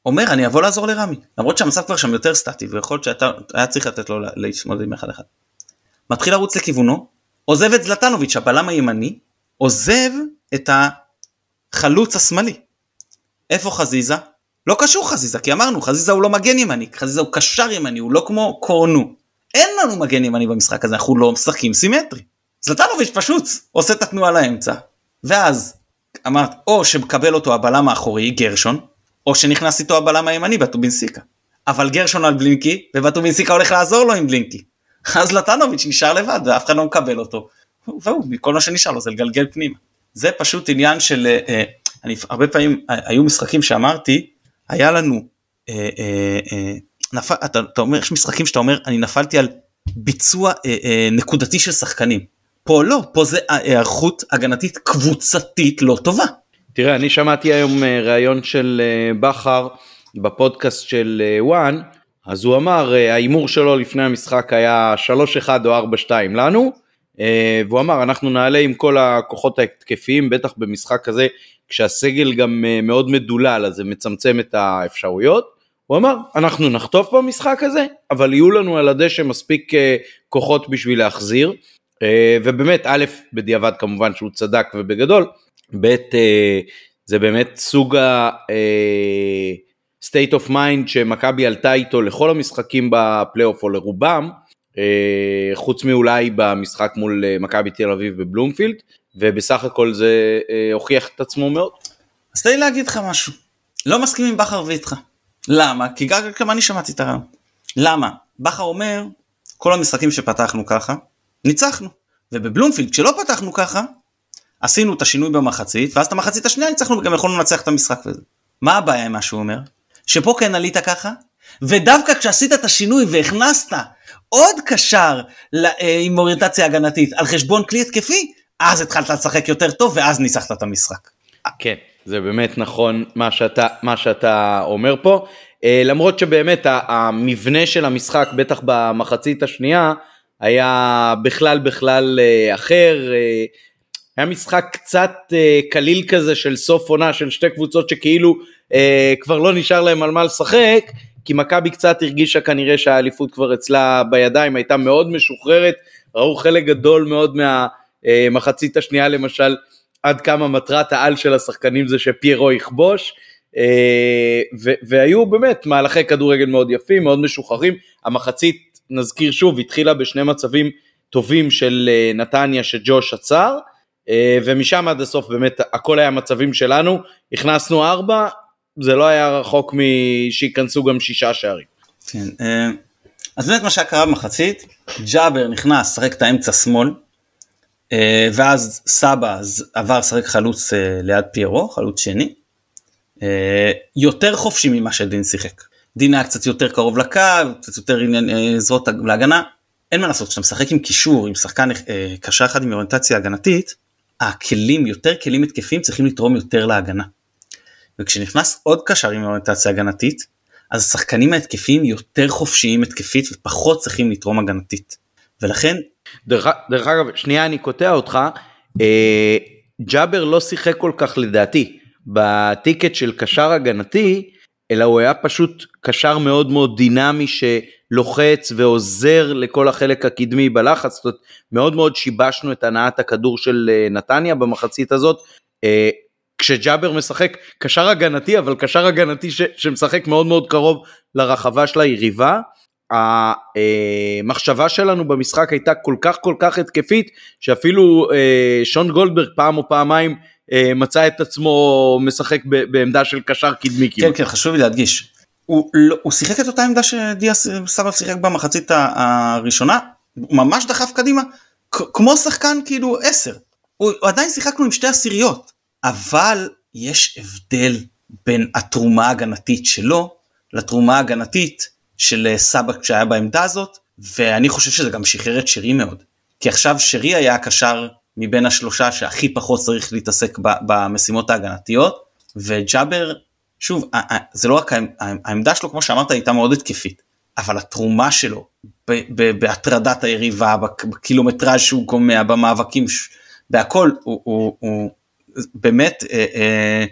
ואומר אני אבוא לעזור לרמי, למרות שהמצב כבר שם יותר סטטי, ויכול להיות שהיה צריך לתת לו להתמודד עם אחד אחד. מתחיל לרוץ לכיוונו, עוזב את זלטנוביץ', הבלם הימני, עוזב את החלוץ השמאלי. איפה חזיזה? לא קשור חזיזה, כי אמרנו, חזיזה הוא לא מגן ימני, חזיזה הוא קשר ימני, הוא לא כמו קורנו. אין לנו מגן ימני במשחק הזה, אנחנו לא משחקים סימטרי. זלטנוביץ' פשוט עושה את התנועה לאמצע. ואז אמרת, או שמקבל אותו הבלם האחורי, גרשון, או שנכנס איתו הבלם הימני, בטובינסיקה. אבל גרשון על בלינקי, ובטובינסיקה הולך לעזור לו עם בלינקי. אז לטנוביץ' נשאר לבד, ואף אחד לא מקבל אותו. והוא, כל מה שנשאר לו זה לגלגל פנימה. זה פשוט עניין של, אה, אה אני הרבה פעמים, אה, היו משחקים שאמרתי, היה לנו, אה, אה, אה, נפל, אתה, אתה אומר, יש משחקים שאתה אומר, אני נפלתי על ביצוע אה, אה, נקודתי של שחקנים. פה לא, פה זה היערכות הגנתית קבוצתית לא טובה. תראה, אני שמעתי היום אה, ראיון של אה, בכר בפודקאסט של אה, וואן, אז הוא אמר, ההימור שלו לפני המשחק היה 3-1 או 4-2 לנו, והוא אמר, אנחנו נעלה עם כל הכוחות ההתקפיים, בטח במשחק כזה, כשהסגל גם מאוד מדולל, אז זה מצמצם את האפשרויות. הוא אמר, אנחנו נחטוף במשחק הזה, אבל יהיו לנו על הדשא מספיק כוחות בשביל להחזיר. ובאמת א' בדיעבד כמובן שהוא צדק ובגדול, ב' אה, זה באמת סוג ה... אה, state of mind שמכבי עלתה איתו לכל המשחקים בפלייאוף או לרובם, חוץ מאולי במשחק מול מכבי תל אביב בבלומפילד, ובסך הכל זה הוכיח את עצמו מאוד. אז תן לי להגיד לך משהו, לא מסכים עם בכר ואיתך. למה? כי גם אני שמעתי את הרעיון. למה? בכר אומר, כל המשחקים שפתחנו ככה, ניצחנו. ובבלומפילד כשלא פתחנו ככה, עשינו את השינוי במחצית, ואז את המחצית השנייה ניצחנו וגם יכולנו לנצח את המשחק הזה. מה הבעיה עם מה שהוא אומר? שפה כן עלית ככה, ודווקא כשעשית את השינוי והכנסת עוד קשר אה, עם אוריינטציה הגנתית על חשבון כלי התקפי, אז התחלת לשחק יותר טוב ואז ניצחת את המשחק. כן, זה באמת נכון מה שאתה, מה שאתה אומר פה. אה, למרות שבאמת המבנה של המשחק, בטח במחצית השנייה, היה בכלל בכלל אה, אחר, אה, היה משחק קצת אה, קליל כזה של סוף עונה של שתי קבוצות שכאילו כבר לא נשאר להם על מה לשחק, כי מכבי קצת הרגישה כנראה שהאליפות כבר אצלה בידיים, הייתה מאוד משוחררת, ראו חלק גדול מאוד מהמחצית השנייה למשל, עד כמה מטרת העל של השחקנים זה שפיירו יכבוש. והיו באמת מהלכי כדורגל מאוד יפים, מאוד משוחררים, המחצית נזכיר שוב, התחילה בשני מצבים טובים של אה, נתניה שג'וש עצר, אה, ומשם עד הסוף באמת הכל היה מצבים שלנו, הכנסנו ארבע, זה לא היה רחוק משייכנסו גם שישה שערים. כן, אה, אז באמת מה שקרה במחצית, ג'אבר נכנס, שחק את האמצע שמאל, ואז סבא עבר לשחק חלוץ ליד פיירו, חלוץ שני, יותר חופשי ממה שדין שיחק. דין היה קצת יותר קרוב לקו, קצת יותר אה, זרועות להגנה. אין מה לעשות, כשאתה משחק עם קישור, עם שחקן אה, קשר אחד עם אוריינטציה הגנתית, הכלים, יותר כלים התקפיים צריכים לתרום יותר להגנה. וכשנכנס עוד קשר עם אוריינטציה הגנתית, אז השחקנים ההתקפיים יותר חופשיים התקפית ופחות צריכים לתרום הגנתית. ולכן... דרך, דרך אגב, שנייה אני קוטע אותך, אה, ג'אבר לא שיחק כל כך לדעתי. בטיקט של קשר הגנתי, אלא הוא היה פשוט קשר מאוד מאוד דינמי שלוחץ ועוזר לכל החלק הקדמי בלחץ, זאת אומרת מאוד מאוד שיבשנו את הנעת הכדור של אה, נתניה במחצית הזאת. אה, כשג'אבר משחק קשר הגנתי אבל קשר הגנתי ש, שמשחק מאוד מאוד קרוב לרחבה של היריבה. המחשבה שלנו במשחק הייתה כל כך כל כך התקפית שאפילו אה, שון גולדברג פעם או פעמיים אה, מצא את עצמו משחק בעמדה של קשר קדמי. כן, כן, חשוב לי להדגיש. הוא, לא, הוא שיחק את אותה עמדה שדיאס סבא שיחק במחצית הראשונה, הוא ממש דחף קדימה, כמו שחקן כאילו 10. הוא, עדיין שיחקנו עם שתי עשיריות, אבל יש הבדל בין התרומה ההגנתית שלו לתרומה ההגנתית של אה, סבא כשהיה בעמדה הזאת, ואני חושב שזה גם שחרר את שרי מאוד. כי עכשיו שרי היה הקשר מבין השלושה שהכי פחות צריך להתעסק במשימות ההגנתיות, וג'אבר, שוב, זה לא רק העמדה שלו, כמו שאמרת, הייתה מאוד התקפית, אבל התרומה שלו בהטרדת היריבה, בקילומטראז' שהוא קומע, במאבקים, בהכל, הוא, הוא, הוא באמת, אה, אה,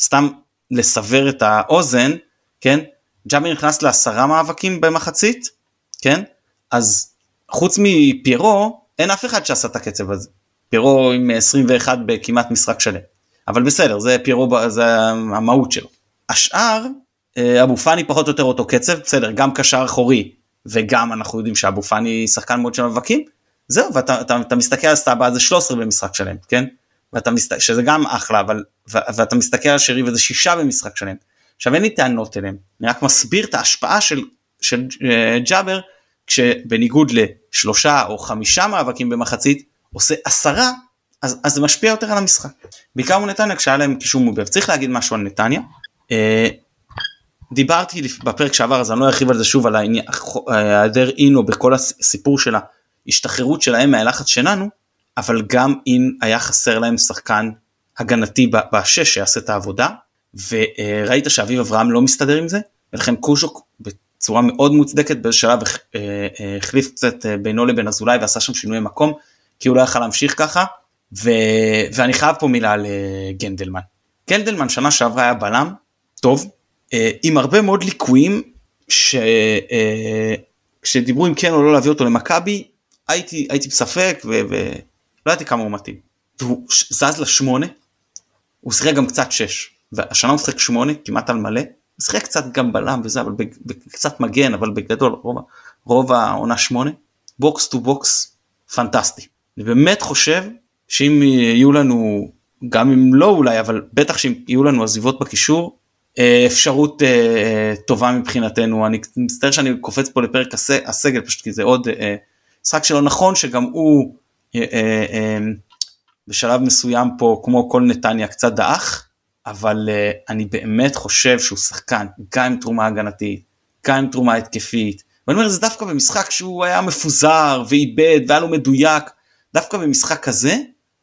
סתם לסבר את האוזן, כן, ג'אבר נכנס לעשרה מאבקים במחצית, כן, אז חוץ מפיירו, אין אף אחד שעשה את הקצב הזה. פיירו עם 21 בכמעט משחק שלם. אבל בסדר, זה פיירו, זה המהות שלו. השאר, אה, אבו פאני פחות או יותר אותו קצב, בסדר, גם קשר אחורי, וגם אנחנו יודעים שאבו פאני שחקן מאוד של מאבקים, זהו, ואתה אתה, אתה מסתכל על סטאבה זה 13 במשחק שלם, כן? ואתה מסת... שזה גם אחלה, אבל, ו... ואתה מסתכל על שרי וזה שישה במשחק שלם. עכשיו אין לי טענות אליהם, אני רק מסביר את ההשפעה של, של uh, ג'אבר, כשבניגוד לשלושה או חמישה מאבקים במחצית, עושה עשרה, אז, אז זה משפיע יותר על המשחק. בעיקר מול נתניה כשהיה להם קישור מוגבר. צריך להגיד משהו על נתניה. אה, דיברתי בפרק שעבר אז אני לא ארחיב על זה שוב על היעדר אינו בכל הסיפור של ההשתחררות שלהם מהלחץ שלנו, אבל גם אם היה חסר להם שחקן הגנתי בשש שיעשה את העבודה, וראית שאביב אברהם לא מסתדר עם זה, ולכן קוז'וק בצורה מאוד מוצדקת באיזה שלב אה, אה, החליף קצת בינו לבין אזולאי ועשה שם שינוי מקום, כי הוא לא יכל להמשיך ככה, ו... ואני חייב פה מילה על uh, גנדלמן. גנדלמן שנה שעברה היה בלם, טוב, uh, עם הרבה מאוד ליקויים, ש... uh, כשדיברו אם כן או לא להביא אותו למכבי, הייתי, הייתי בספק ולא ו... ידעתי כמה הוא מתאים. הוא זז לשמונה, הוא שיחק גם קצת שש, והשנה הוא שיחק שמונה כמעט על מלא, הוא שיחק קצת גם בלם וזה, אבל קצת מגן, אבל בגדול רוב, רוב העונה שמונה, box to box, פנטסטי. אני באמת חושב שאם יהיו לנו, גם אם לא אולי, אבל בטח שאם יהיו לנו עזיבות בקישור, אה, אפשרות אה, טובה מבחינתנו. אני מצטער שאני קופץ פה לפרק הסגל פשוט כי זה עוד אה, משחק שלא נכון שגם הוא בשלב מסוים פה כמו כל נתניה קצת דעך, אבל אני באמת חושב שהוא שחקן גם עם תרומה הגנתית, גם עם תרומה התקפית. ואני אומר זה דווקא במשחק שהוא היה מפוזר ואיבד והיה לו מדויק. דווקא במשחק כזה,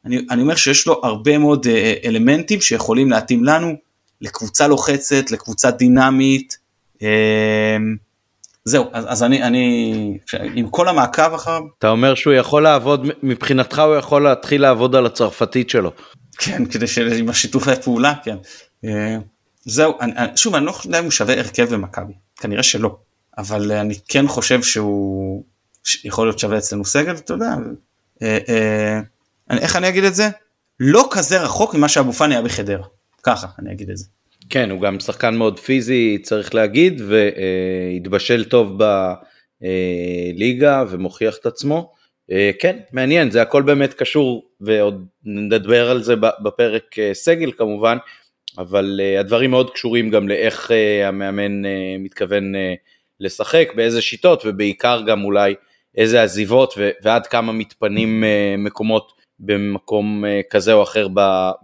אני, אני אומר שיש לו הרבה מאוד אה, אלמנטים שיכולים להתאים לנו, לקבוצה לוחצת, לקבוצה דינמית. אה, זהו, אז, אז אני, אני, עם כל המעקב אחריו. אתה אומר שהוא יכול לעבוד, מבחינתך הוא יכול להתחיל לעבוד על הצרפתית שלו. כן, כדי שעם השיתופי פעולה, כן. אה, זהו, אני, שוב, אני לא יודע אם הוא שווה הרכב במכבי, כנראה שלא, אבל אני כן חושב שהוא יכול להיות שווה אצלנו סגל, אתה יודע, אה, אה, איך אני אגיד את זה? לא כזה רחוק ממה שאבו פאני היה בחדרה. ככה אני אגיד את זה. כן, הוא גם שחקן מאוד פיזי, צריך להגיד, והתבשל טוב בליגה ומוכיח את עצמו. אה, כן, מעניין, זה הכל באמת קשור, ועוד נדבר על זה בפרק סגל כמובן, אבל הדברים מאוד קשורים גם לאיך המאמן מתכוון לשחק, באיזה שיטות, ובעיקר גם אולי איזה עזיבות ועד כמה מתפנים אה, מקומות במקום אה, כזה או אחר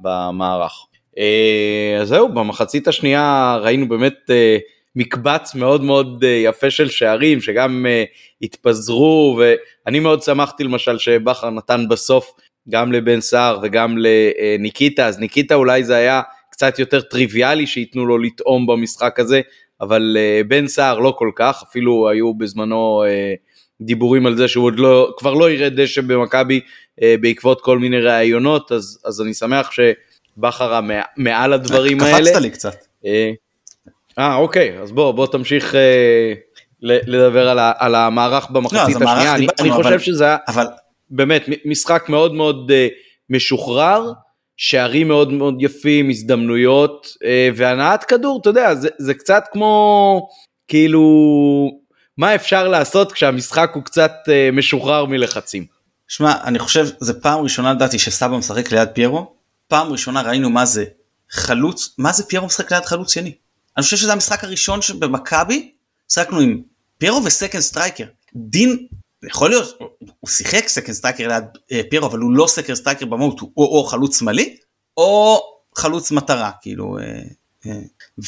במערך. אה, אז זהו, במחצית השנייה ראינו באמת מקבץ מאוד מאוד יפה של שערים שגם התפזרו ואני מאוד שמחתי למשל שבכר נתן בסוף גם לבן סער וגם לניקיטה, אז ניקיטה אולי זה היה קצת יותר טריוויאלי שייתנו לו לטעום במשחק הזה, אבל בן סער לא כל כך, אפילו היו בזמנו דיבורים על זה שהוא עוד לא, כבר לא ירד דשא במכבי אה, בעקבות כל מיני ראיונות, אז, אז אני שמח שבכר מעל הדברים קפצת האלה. קפצת לי קצת. אה, אה, אוקיי, אז בוא, בוא תמשיך אה, לדבר על, ה, על המערך במחצית לא, השנייה. אני, אני חושב אבל, שזה היה אבל... באמת משחק מאוד מאוד אה, משוחרר. שערים מאוד מאוד יפים, הזדמנויות, אה, והנעת כדור, אתה יודע, זה, זה קצת כמו, כאילו, מה אפשר לעשות כשהמשחק הוא קצת uh, משוחרר מלחצים. שמע, אני חושב, זה פעם ראשונה לדעתי שסבא משחק ליד פיירו, פעם ראשונה ראינו מה זה חלוץ, מה זה פיירו משחק ליד חלוץ שני. אני חושב שזה המשחק הראשון שבמכבי, שיחקנו עם פיירו ו second striker. דין, יכול להיות, הוא שיחק second striker ליד אה, פיירו, אבל הוא לא second striker במהות, הוא או, או חלוץ שמאלי, או חלוץ מטרה, כאילו. אה, אה.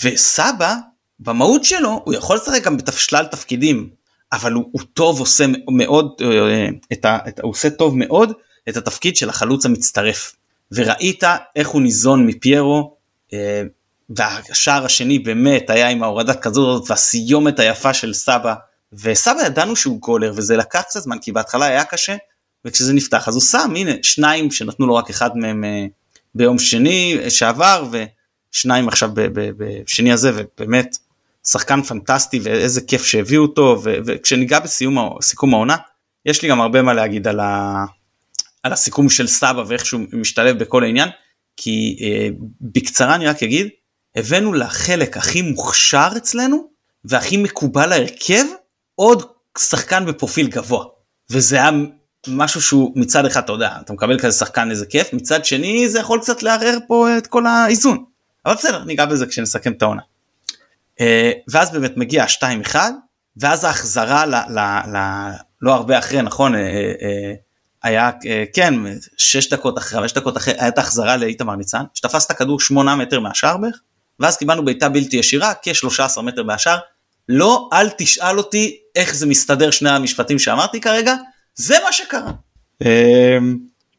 וסבע, במהות שלו, הוא יכול לשחק גם בשלל תפקידים, אבל הוא, הוא טוב עושה מאוד, אה, את ה, את, הוא עושה טוב מאוד את התפקיד של החלוץ המצטרף. וראית איך הוא ניזון מפיירו, אה, והשער השני באמת היה עם ההורדת כזאת והסיומת היפה של סבא וסבא ידענו שהוא גולר וזה לקח קצת זמן כי בהתחלה היה קשה וכשזה נפתח אז הוא שם הנה שניים שנתנו לו רק אחד מהם אה, ביום שני שעבר ושניים עכשיו בשני הזה ובאמת שחקן פנטסטי ואיזה כיף שהביאו אותו וכשניגע בסיום סיכום העונה יש לי גם הרבה מה להגיד על, ה, על הסיכום של סבא ואיך שהוא משתלב בכל העניין כי אה, בקצרה אני רק אגיד הבאנו לחלק הכי מוכשר אצלנו והכי מקובל להרכב עוד שחקן בפרופיל גבוה וזה היה משהו שהוא מצד אחד אתה יודע אתה מקבל כזה שחקן איזה כיף מצד שני זה יכול קצת לערער פה את כל האיזון אבל בסדר ניגע בזה כשנסכם את העונה. אה, ואז באמת מגיע 2-1 ואז ההחזרה ל, ל, ל, לא הרבה אחרי נכון אה, אה, היה כן 6 דקות אחרי 5 דקות אחרי הייתה החזרה לאיתמר ניצן שתפס את הכדור 8 מטר מהשאר בערך ואז קיבלנו בעיטה בלתי ישירה כ-13 מטר מהשאר. לא, אל תשאל אותי איך זה מסתדר שני המשפטים שאמרתי כרגע, זה מה שקרה.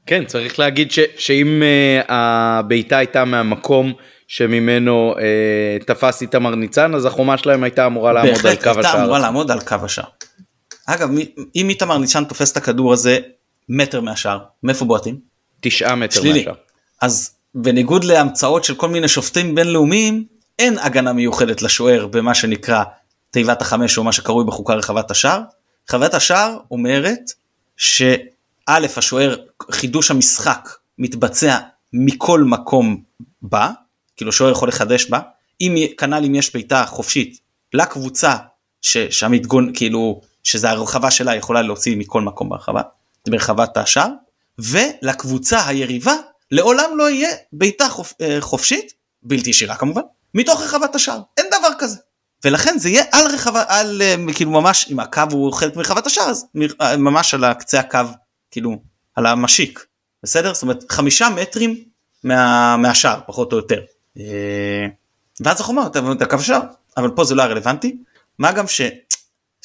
כן, צריך להגיד ש, שאם uh, הבעיטה הייתה מהמקום שממנו uh, תפס איתמר ניצן, אז החומה שלהם הייתה אמורה לעמוד על קו השער. בהחלט הייתה אמורה לעמוד על קו השער. אגב, אם איתמר ניצן תופס את הכדור הזה מטר מהשער, מאיפה בועטים? תשעה מטר שלילי. מהשער. אז בניגוד להמצאות של כל מיני שופטים בינלאומיים, אין הגנה מיוחדת לשוער במה שנקרא תיבת החמש או מה שקרוי בחוקה רחבת השער. רחבת השער אומרת שא' השוער, חידוש המשחק מתבצע מכל מקום בה, כאילו שוער יכול לחדש בה, אם כנ"ל אם יש בעיטה חופשית לקבוצה שהמתגון כאילו שזה הרחבה שלה יכולה להוציא מכל מקום ברחבה, ברחבת השער, ולקבוצה היריבה לעולם לא יהיה בעיטה חופ, אה, חופשית, בלתי ישירה כמובן, מתוך רחבת השער, אין דבר כזה. ולכן זה יהיה על רחבה, על אה, כאילו ממש, אם הקו הוא חלק מרחבת השער, אז אה, ממש על קצה הקו, כאילו, על המשיק, בסדר? זאת אומרת, חמישה מטרים מה, מהשער, פחות או יותר. ואז החומה, אתה השער, אבל פה זה לא היה רלוונטי. מה גם ש...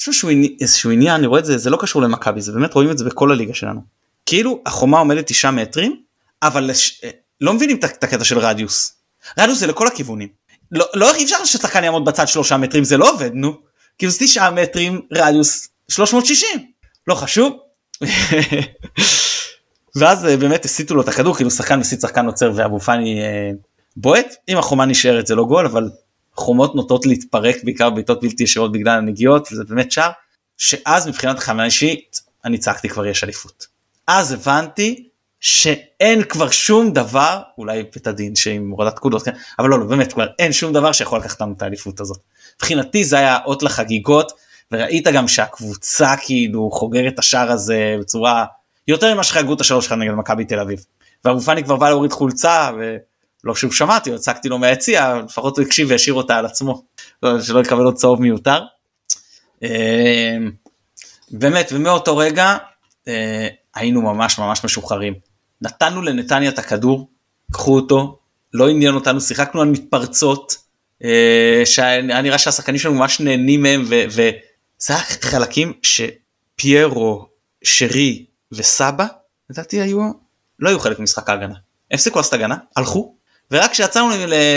יש איזשהו, איזשהו עניין, אני רואה את זה, זה לא קשור למכבי, זה באמת רואים את זה בכל הליגה שלנו. כאילו החומה עומדת תשעה מטרים, אבל לש... לא מבינים את הקטע של רדיוס. רדיוס זה לכל הכיוונים. לא, לא אי אפשר ששחקן יעמוד בצד שלושה מטרים זה לא עובד נו. כאילו זה תשעה מטרים רדיוס 360. לא חשוב. ואז אה, באמת הסיטו לו את הכדור כאילו שחקן מסיט שחקן עוצר ואבו פאני אה, בועט אם החומה נשארת זה לא גול אבל חומות נוטות להתפרק בעיקר בעיטות בלתי ישירות בגלל הנגיעות וזה באמת שער שאז מבחינת חמנה אישית אני צעקתי כבר יש אליפות. אז הבנתי שאין כבר שום דבר, אולי בית הדין שעם הורדת פקודות, כן, אבל לא, לא, באמת, כבר אין שום דבר שיכול לקחת לנו את האליפות הזאת. מבחינתי זה היה אות לחגיגות, וראית גם שהקבוצה כאילו חוגרת את השער הזה בצורה יותר ממה שחגגו את השלוש אחד נגד מכבי תל אביב. ואבו כבר בא להוריד חולצה, ולא שהוא שמעתי, הצגתי לו מהיציע, לפחות הוא הקשיב והשאיר אותה על עצמו, לא, שלא יקבל עוד צהוב מיותר. אה, באמת, ומאותו רגע אה, היינו ממש ממש משוחררים. נתנו לנתניה את הכדור, קחו אותו, לא עניין אותנו, שיחקנו על מתפרצות, אה, שהיה נראה שהשחקנים שלנו ממש נהנים מהם, וזה היה חלקים שפיירו, שרי וסבא, לדעתי היו, לא היו חלק ממשחק ההגנה. הפסיקו לעשות הגנה, הלכו, ורק כשיצאנו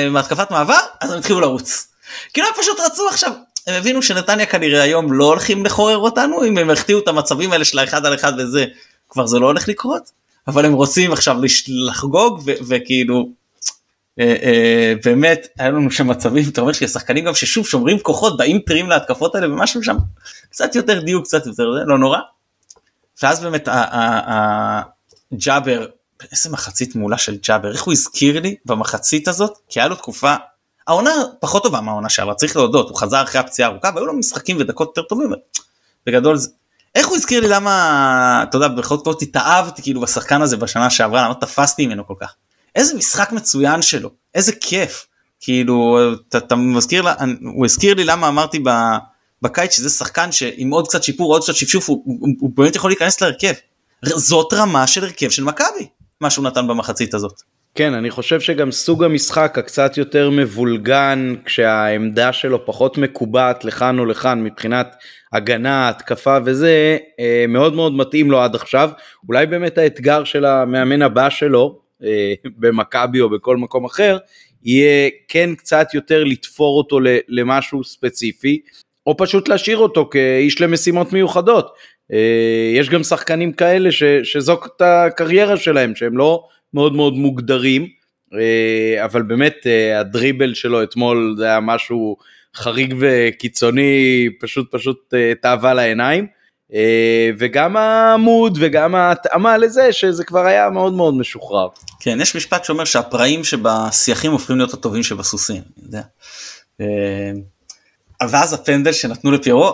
להתקפת מעבר, אז הם התחילו לרוץ. כאילו הם פשוט רצו עכשיו, הם הבינו שנתניה כנראה היום לא הולכים לחורר אותנו, אם הם החטיאו את המצבים האלה של האחד על אחד וזה, כבר זה לא הולך לקרות. אבל הם רוצים עכשיו לחגוג וכאילו אה, אה, באמת היה לנו שם מצבים אתה אומר שהשחקנים גם ששוב שומרים כוחות באים טריים להתקפות האלה ומשהו שם קצת יותר דיוק קצת יותר זה לא נורא. ואז באמת ג'אבר איזה מחצית מעולה של ג'אבר איך הוא הזכיר לי במחצית הזאת כי היה לו תקופה העונה פחות טובה מהעונה שעברה צריך להודות הוא חזר אחרי הפציעה הארוכה והיו לו משחקים ודקות יותר טובים בגדול איך הוא הזכיר לי למה אתה יודע בכל זאת התאהבתי כאילו בשחקן הזה בשנה שעברה למה תפסתי ממנו כל כך. איזה משחק מצוין שלו, איזה כיף. כאילו, אתה, אתה מזכיר, לה, הוא הזכיר לי למה אמרתי ב, בקיץ שזה שחקן שעם עוד קצת שיפור, עוד קצת שפשוף, הוא, הוא, הוא באמת יכול להיכנס להרכב. זאת רמה של הרכב של מכבי, מה שהוא נתן במחצית הזאת. כן, אני חושב שגם סוג המשחק הקצת יותר מבולגן, כשהעמדה שלו פחות מקובעת לכאן או לכאן מבחינת הגנה, התקפה וזה, אה, מאוד מאוד מתאים לו עד עכשיו. אולי באמת האתגר של המאמן הבא שלו, אה, במכבי או בכל מקום אחר, יהיה כן קצת יותר לתפור אותו למשהו ספציפי, או פשוט להשאיר אותו כאיש למשימות מיוחדות. אה, יש גם שחקנים כאלה ש, שזאת הקריירה שלהם, שהם לא מאוד מאוד מוגדרים, אה, אבל באמת אה, הדריבל שלו אתמול זה היה משהו חריג וקיצוני, פשוט פשוט תאווה לעיניים. וגם העמוד וגם ההתאמה לזה שזה כבר היה מאוד מאוד משוחרר. כן, יש משפט שאומר שהפראים שבשיחים הופכים להיות הטובים שבסוסים, אני יודע. ואז הפנדל שנתנו לפיירו,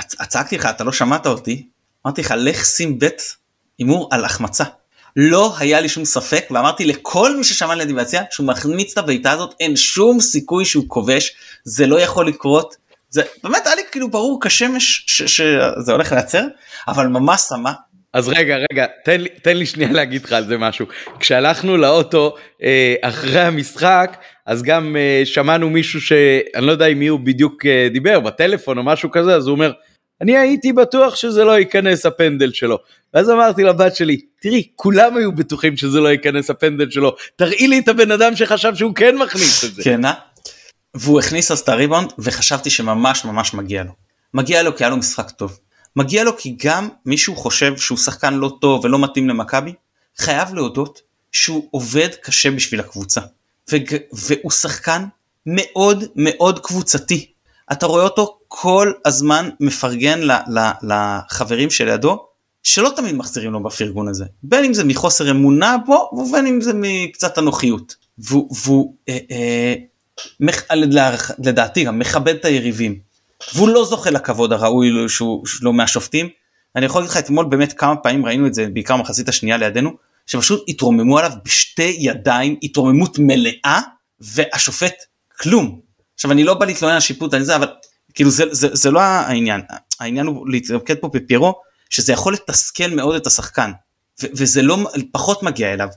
וצעקתי לך, אתה לא שמעת אותי, אמרתי לך, לך שים בית הימור על החמצה. לא היה לי שום ספק, ואמרתי לכל מי ששמע לידי ביציע, שהוא מחמיץ את הבעיטה הזאת, אין שום סיכוי שהוא כובש, זה לא יכול לקרות. זה באמת היה לי כאילו ברור כשמש שזה הולך להיעצר, אבל ממש שמה. אז רגע, רגע, תן לי, תן לי שנייה להגיד לך על זה משהו. כשהלכנו לאוטו אה, אחרי המשחק, אז גם uh, שמענו מישהו שאני לא יודע עם מי הוא בדיוק uh, דיבר בטלפון או משהו כזה אז הוא אומר אני הייתי בטוח שזה לא ייכנס הפנדל שלו ואז אמרתי לבת שלי תראי כולם היו בטוחים שזה לא ייכנס הפנדל שלו תראי לי את הבן אדם שחשב שהוא כן מכניס את זה. כן אה? והוא הכניס אז את הריבאונד וחשבתי שממש ממש מגיע לו. מגיע לו כי היה לו משחק טוב. מגיע לו כי גם מישהו חושב שהוא שחקן לא טוב ולא מתאים למכבי חייב להודות שהוא עובד קשה בשביל הקבוצה. והוא שחקן מאוד מאוד קבוצתי. אתה רואה אותו כל הזמן מפרגן לחברים שלידו, שלא תמיד מחזירים לו בפרגון הזה. בין אם זה מחוסר אמונה בו, ובין אם זה מקצת אנוכיות. והוא, אה, אה, מח, לדעתי גם מכבד את היריבים. והוא לא זוכה לכבוד הראוי שהוא לא מהשופטים. אני יכול להגיד לך אתמול באמת כמה פעמים ראינו את זה בעיקר מחצית השנייה לידינו שפשוט התרוממו עליו בשתי ידיים התרוממות מלאה והשופט כלום. עכשיו אני לא בא להתלונן על שיפוט על זה אבל כאילו זה, זה, זה לא העניין. העניין הוא להתמקד פה בפיירו שזה יכול לתסכל מאוד את השחקן ו- וזה לא פחות מגיע אליו.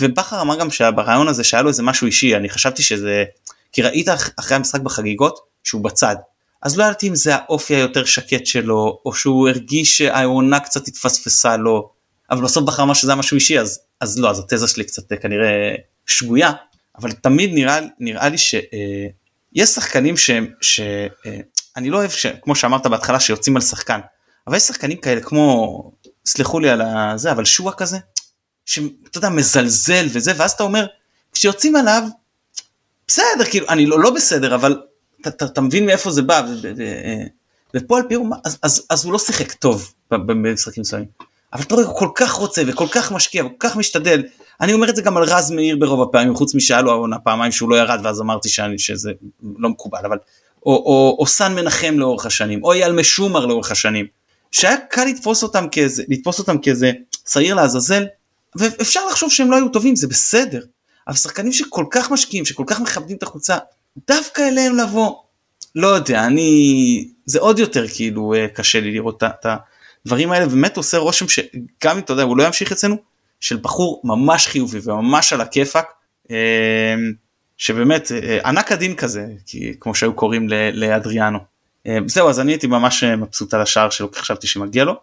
ובכר אמר גם שברעיון הזה שהיה לו איזה משהו אישי אני חשבתי שזה כי ראית אחרי המשחק בחגיגות שהוא בצד. אז לא ידעתי אם זה האופי היותר שקט שלו או שהוא הרגיש שהעונה קצת התפספסה לו אבל בסוף בחר מה שזה משהו אישי אז אז לא אז התזה שלי קצת כנראה שגויה אבל תמיד נראה נראה לי שיש אה, שחקנים שהם שאני אה, לא אוהב שכמו שאמרת בהתחלה שיוצאים על שחקן אבל יש שחקנים כאלה כמו סלחו לי על זה אבל שועה כזה שאתה יודע מזלזל וזה ואז אתה אומר כשיוצאים עליו בסדר כאילו אני לא, לא בסדר אבל אתה, מבין מאיפה זה בא ופועל פירו אז, אז, אז הוא לא שיחק טוב במשחקים מסוימים אבל אתה רואה, הוא כל כך רוצה וכל כך משקיע וכל כך משתדל. אני אומר את זה גם על רז מאיר ברוב הפעמים, חוץ משהיה לו העונה פעמיים שהוא לא ירד ואז אמרתי שאני, שזה לא מקובל, אבל... או, או, או סן מנחם לאורך השנים, או אייל משומר לאורך השנים, שהיה קל לתפוס אותם כאיזה, לתפוס אותם כאיזה שעיר לעזאזל, ואפשר לחשוב שהם לא היו טובים, זה בסדר. אבל שחקנים שכל כך משקיעים, שכל כך מכבדים את החוצה, דווקא אליהם לבוא, לא יודע, אני... זה עוד יותר כאילו אה, קשה לי לראות את ה... הדברים האלה באמת עושה רושם שגם אם אתה יודע הוא לא ימשיך אצלנו של בחור ממש חיובי וממש על הכיפאק אמ, שבאמת אה, ענק הדין כזה כי כמו שהיו קוראים לאדריאנו. אמ, זהו אז אני הייתי ממש אה, מבסוט על השער שלו כי חשבתי שמגיע לו.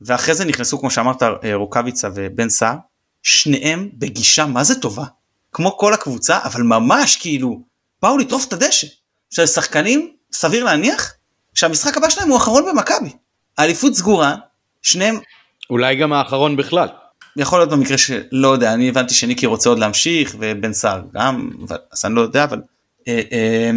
ואחרי זה נכנסו כמו שאמרת אה, רוקאביצה ובן סער שניהם בגישה מה זה טובה כמו כל הקבוצה אבל ממש כאילו באו לטרוף את הדשא. עכשיו שחקנים סביר להניח שהמשחק הבא שלהם הוא אחרון במכבי. אליפות סגורה, שניהם... אולי גם האחרון בכלל. יכול להיות במקרה שלא יודע, אני הבנתי שניקי רוצה עוד להמשיך ובן סער גם, אבל, אז אני לא יודע, אבל אה, אה,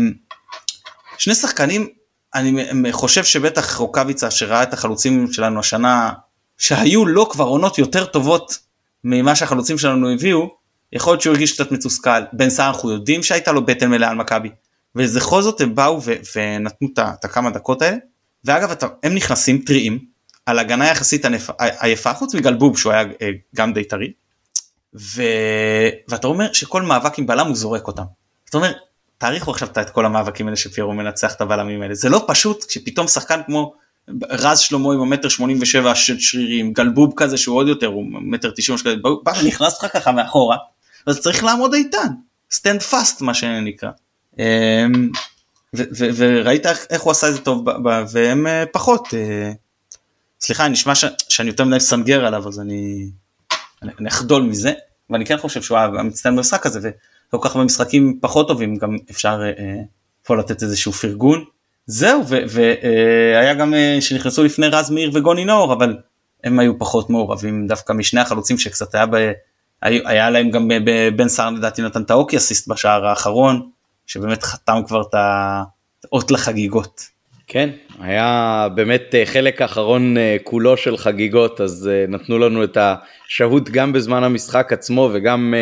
שני שחקנים, אני חושב שבטח רוקאביצה שראה את החלוצים שלנו השנה, שהיו לו כבר עונות יותר טובות ממה שהחלוצים שלנו הביאו, יכול להיות שהוא הרגיש קצת מתוסכל, בן סער אנחנו יודעים שהייתה לו בטן מלאה על מכבי, ובכל זאת הם באו ונתנו את הכמה דקות האלה. ואגב אתה, הם נכנסים טריים על הגנה יחסית עייפה חוץ מגלבוב שהוא היה אה, גם די טרי. ו... ואתה אומר שכל מאבק עם בלם הוא זורק אותם. זאת אומרת, תעריכו עכשיו את כל המאבקים האלה שפיירו מנצח את הבלמים האלה, זה לא פשוט כשפתאום שחקן כמו רז שלמה עם המטר 87 של שרירים, גלבוב כזה שהוא עוד יותר, הוא מטר 90 שקלים, נכנס לך ככה מאחורה, אז צריך לעמוד איתן, stand fast מה שנקרא. וראית איך הוא עשה את זה טוב, והם אה, פחות. אה, סליחה, נשמע שאני יותר מדי סנגר עליו, אז אני אחדול מזה, ואני כן חושב שהוא היה מצטיין במשחק הזה, ולא כל כך במשחקים פחות טובים, גם אפשר אה, פה לתת איזשהו פרגון. זהו, והיה גם שנכנסו לפני רז מאיר וגוני נאור, אבל הם היו פחות מעורבים דווקא משני החלוצים שקצת היה, ב, היה להם גם בן סער לדעתי נתן את האוקי אסיסט בשער האחרון, שבאמת חתם כבר את האות לחגיגות. כן, היה באמת אה, חלק האחרון אה, כולו של חגיגות, אז אה, נתנו לנו את השהות גם בזמן המשחק עצמו וגם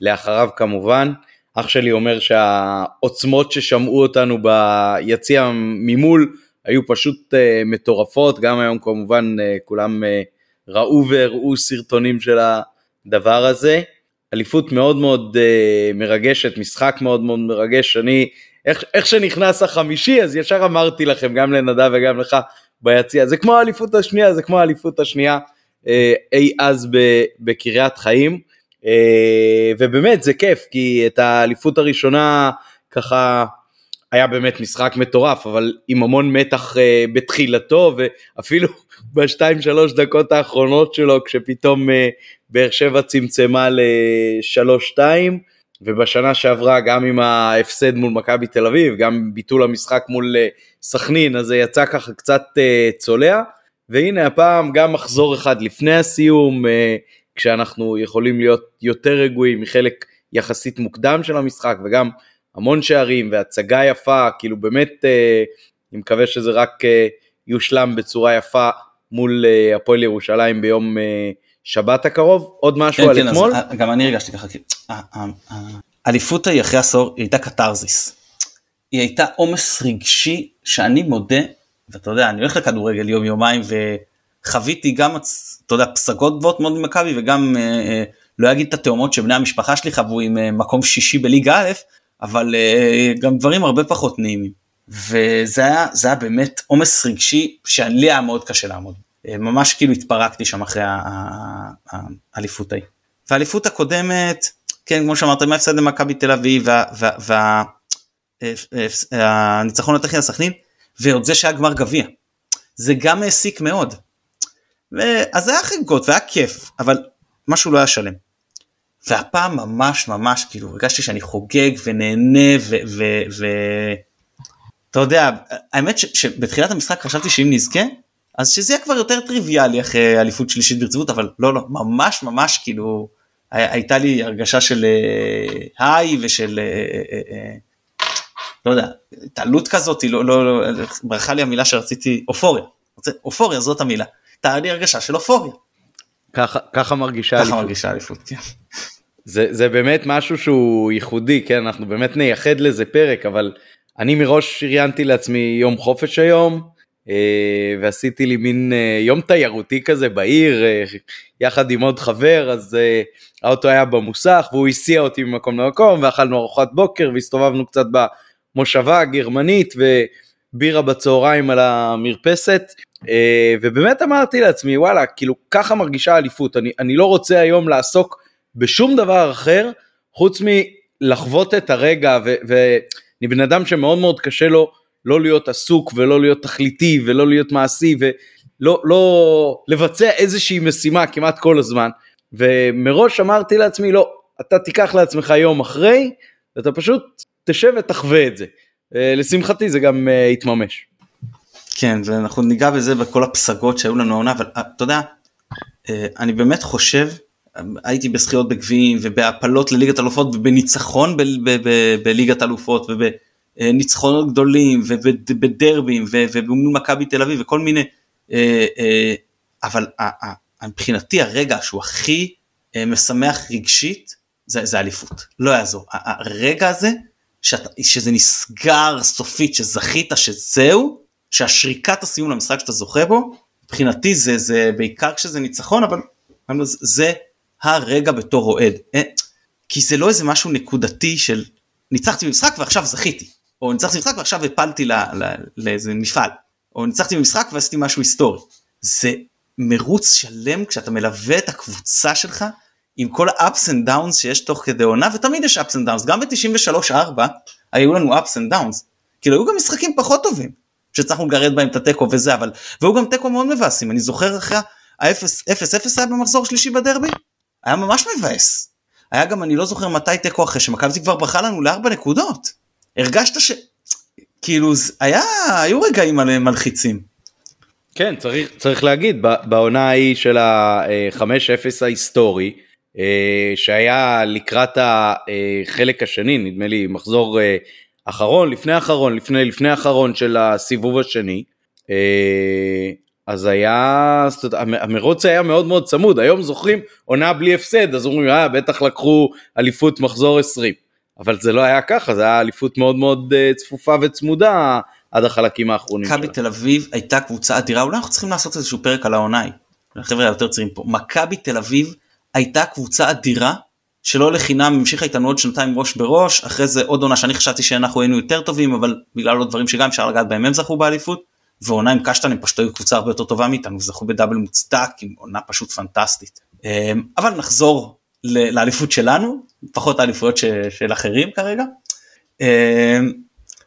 לאחריו כמובן. אח שלי אומר שהעוצמות ששמעו אותנו ביציע ממול היו פשוט מטורפות, גם היום כמובן כולם ראו והראו סרטונים של הדבר הזה. אליפות מאוד מאוד uh, מרגשת, משחק מאוד מאוד מרגש, אני, איך, איך שנכנס החמישי אז ישר אמרתי לכם, גם לנדב וגם לך ביציע, זה כמו האליפות השנייה, זה כמו האליפות השנייה uh, אי אז בקריית חיים, uh, ובאמת זה כיף, כי את האליפות הראשונה ככה היה באמת משחק מטורף, אבל עם המון מתח uh, בתחילתו, ואפילו בשתיים שלוש דקות האחרונות שלו, כשפתאום uh, באר שבע צמצמה ל-3-2, ובשנה שעברה גם עם ההפסד מול מכבי תל אביב, גם ביטול המשחק מול uh, סכנין, אז זה יצא ככה קצת uh, צולע, והנה הפעם גם מחזור אחד לפני הסיום, כשאנחנו יכולים להיות יותר רגועים מחלק יחסית מוקדם של המשחק, וגם המון שערים והצגה יפה, כאילו באמת, אה, אני מקווה שזה רק אה, יושלם בצורה יפה מול אה, הפועל ירושלים ביום שבת הקרוב. עוד משהו כן, על כן, אתמול? אז, גם אני הרגשתי ככה, האליפות ההיא אחרי עשור היא הייתה קתרזיס. היא הייתה עומס רגשי שאני מודה, ואתה יודע, אני הולך לכדורגל יום יומיים וחוויתי גם, אתה יודע, פסגות גבוהות מאוד ממכבי וגם אה, לא אגיד את התאומות שבני המשפחה שלי חוו עם מקום שישי בליגה א', אבל גם דברים הרבה פחות נעימים. וזה היה, היה באמת עומס רגשי שלי היה מאוד קשה לעמוד. Uh, ממש כאילו התפרקתי שם אחרי האליפות ההיא. והאליפות הקודמת, כן, כמו שאמרת, עם ההפסד למכבי תל אביב והניצחון הטכני על סכנין, ועוד זה שהיה גמר גביע. זה גם העסיק מאוד. אז זה היה חגיגות והיה כיף, אבל משהו לא היה שלם. והפעם ממש ממש כאילו הרגשתי שאני חוגג ונהנה ואתה יודע האמת ש, שבתחילת המשחק חשבתי שאם נזכה אז שזה יהיה כבר יותר טריוויאלי אחרי אליפות שלישית ברציפות אבל לא לא ממש ממש כאילו הייתה לי הרגשה של אה, היי ושל אה, אה, לא יודע התעלות כזאת לא לא לא ברכה לי המילה שרציתי אופוריה אופוריה זאת המילה. הייתה לי הרגשה של אופוריה. ככה, ככה מרגישה ככה אליפות. מרגישה אליפות, כן. זה, זה באמת משהו שהוא ייחודי, כן, אנחנו באמת נייחד לזה פרק, אבל אני מראש שריינתי לעצמי יום חופש היום, אה, ועשיתי לי מין אה, יום תיירותי כזה בעיר, אה, יחד עם עוד חבר, אז האוטו היה במוסך, והוא הסיע אותי ממקום למקום, ואכלנו ארוחת בוקר, והסתובבנו קצת במושבה הגרמנית, ובירה בצהריים על המרפסת, ובאמת אמרתי לעצמי, וואלה, כאילו, ככה מרגישה אליפות, אני, אני לא רוצה היום לעסוק בשום דבר אחר חוץ מלחוות את הרגע ואני בן אדם שמאוד מאוד קשה לו לא להיות עסוק ולא להיות תכליתי ולא להיות מעשי ולא לא לבצע איזושהי משימה כמעט כל הזמן ומראש אמרתי לעצמי לא אתה תיקח לעצמך יום אחרי ואתה פשוט תשב ותחווה את זה אה, לשמחתי זה גם uh, יתממש. כן ואנחנו ניגע בזה בכל הפסגות שהיו לנו העונה אבל אה, אתה יודע אני באמת חושב הייתי בזכיות בגביעים ובהפלות לליגת אלופות ובניצחון בליגת אלופות ובניצחונות גדולים ובדרבים ובמול מכבי תל אביב וכל מיני אה, אה, אבל מבחינתי הרגע שהוא הכי אה, משמח רגשית זה, זה אליפות. לא יעזור. הרגע הזה שאת, שזה נסגר סופית שזכית שזהו שהשריקת הסיום למשחק שאתה זוכה בו מבחינתי זה זה בעיקר כשזה ניצחון אבל זה הרגע בתור אוהד. אה, כי זה לא איזה משהו נקודתי של ניצחתי במשחק ועכשיו זכיתי, או ניצחתי במשחק ועכשיו הפלתי לאיזה מפעל, או ניצחתי במשחק ועשיתי משהו היסטורי. זה מרוץ שלם כשאתה מלווה את הקבוצה שלך עם כל ה-ups and downs שיש תוך כדי עונה ותמיד יש ups and downs. גם ב-93-4 היו לנו ups and downs. כאילו היו גם משחקים פחות טובים שהצלחנו לגרד בהם את התיקו וזה אבל והיו גם תיקו מאוד מבאסים. אני זוכר אחרי ה-0-0 היה במחזור שלישי בדרבי היה ממש מבאס היה גם אני לא זוכר מתי תיקו אחרי שמכבי כבר ברחה לנו לארבע נקודות הרגשת ש... כאילו היה היו רגעים מלחיצים. כן צריך צריך להגיד בעונה ההיא של ה-5-0 ההיסטורי אה, שהיה לקראת החלק השני נדמה לי מחזור אה, אחרון לפני אחרון לפני לפני אחרון של הסיבוב השני אה, אז היה המרוץ היה מאוד מאוד צמוד היום זוכרים עונה בלי הפסד אז אומרים אה בטח לקחו אליפות מחזור 20 אבל זה לא היה ככה זה היה אליפות מאוד מאוד צפופה וצמודה עד החלקים האחרונים. מכבי תל אביב הייתה קבוצה אדירה אולי אנחנו צריכים לעשות איזשהו פרק על העונה ההיא. החבר'ה היותר צעירים פה מכבי תל אביב הייתה קבוצה אדירה שלא לחינם המשיכה איתנו עוד שנתיים ראש בראש אחרי זה עוד עונה שאני חשבתי שאנחנו היינו יותר טובים אבל בגלל עוד דברים שגם אפשר לגעת בהם הם זכו באליפות ועונה עם קשטן הם פשוט היו קבוצה הרבה יותר טובה מאיתנו וזכו בדאבל מוצדק עם עונה פשוט פנטסטית אמ, אבל נחזור לאליפות שלנו פחות האליפויות של אחרים כרגע. אמ,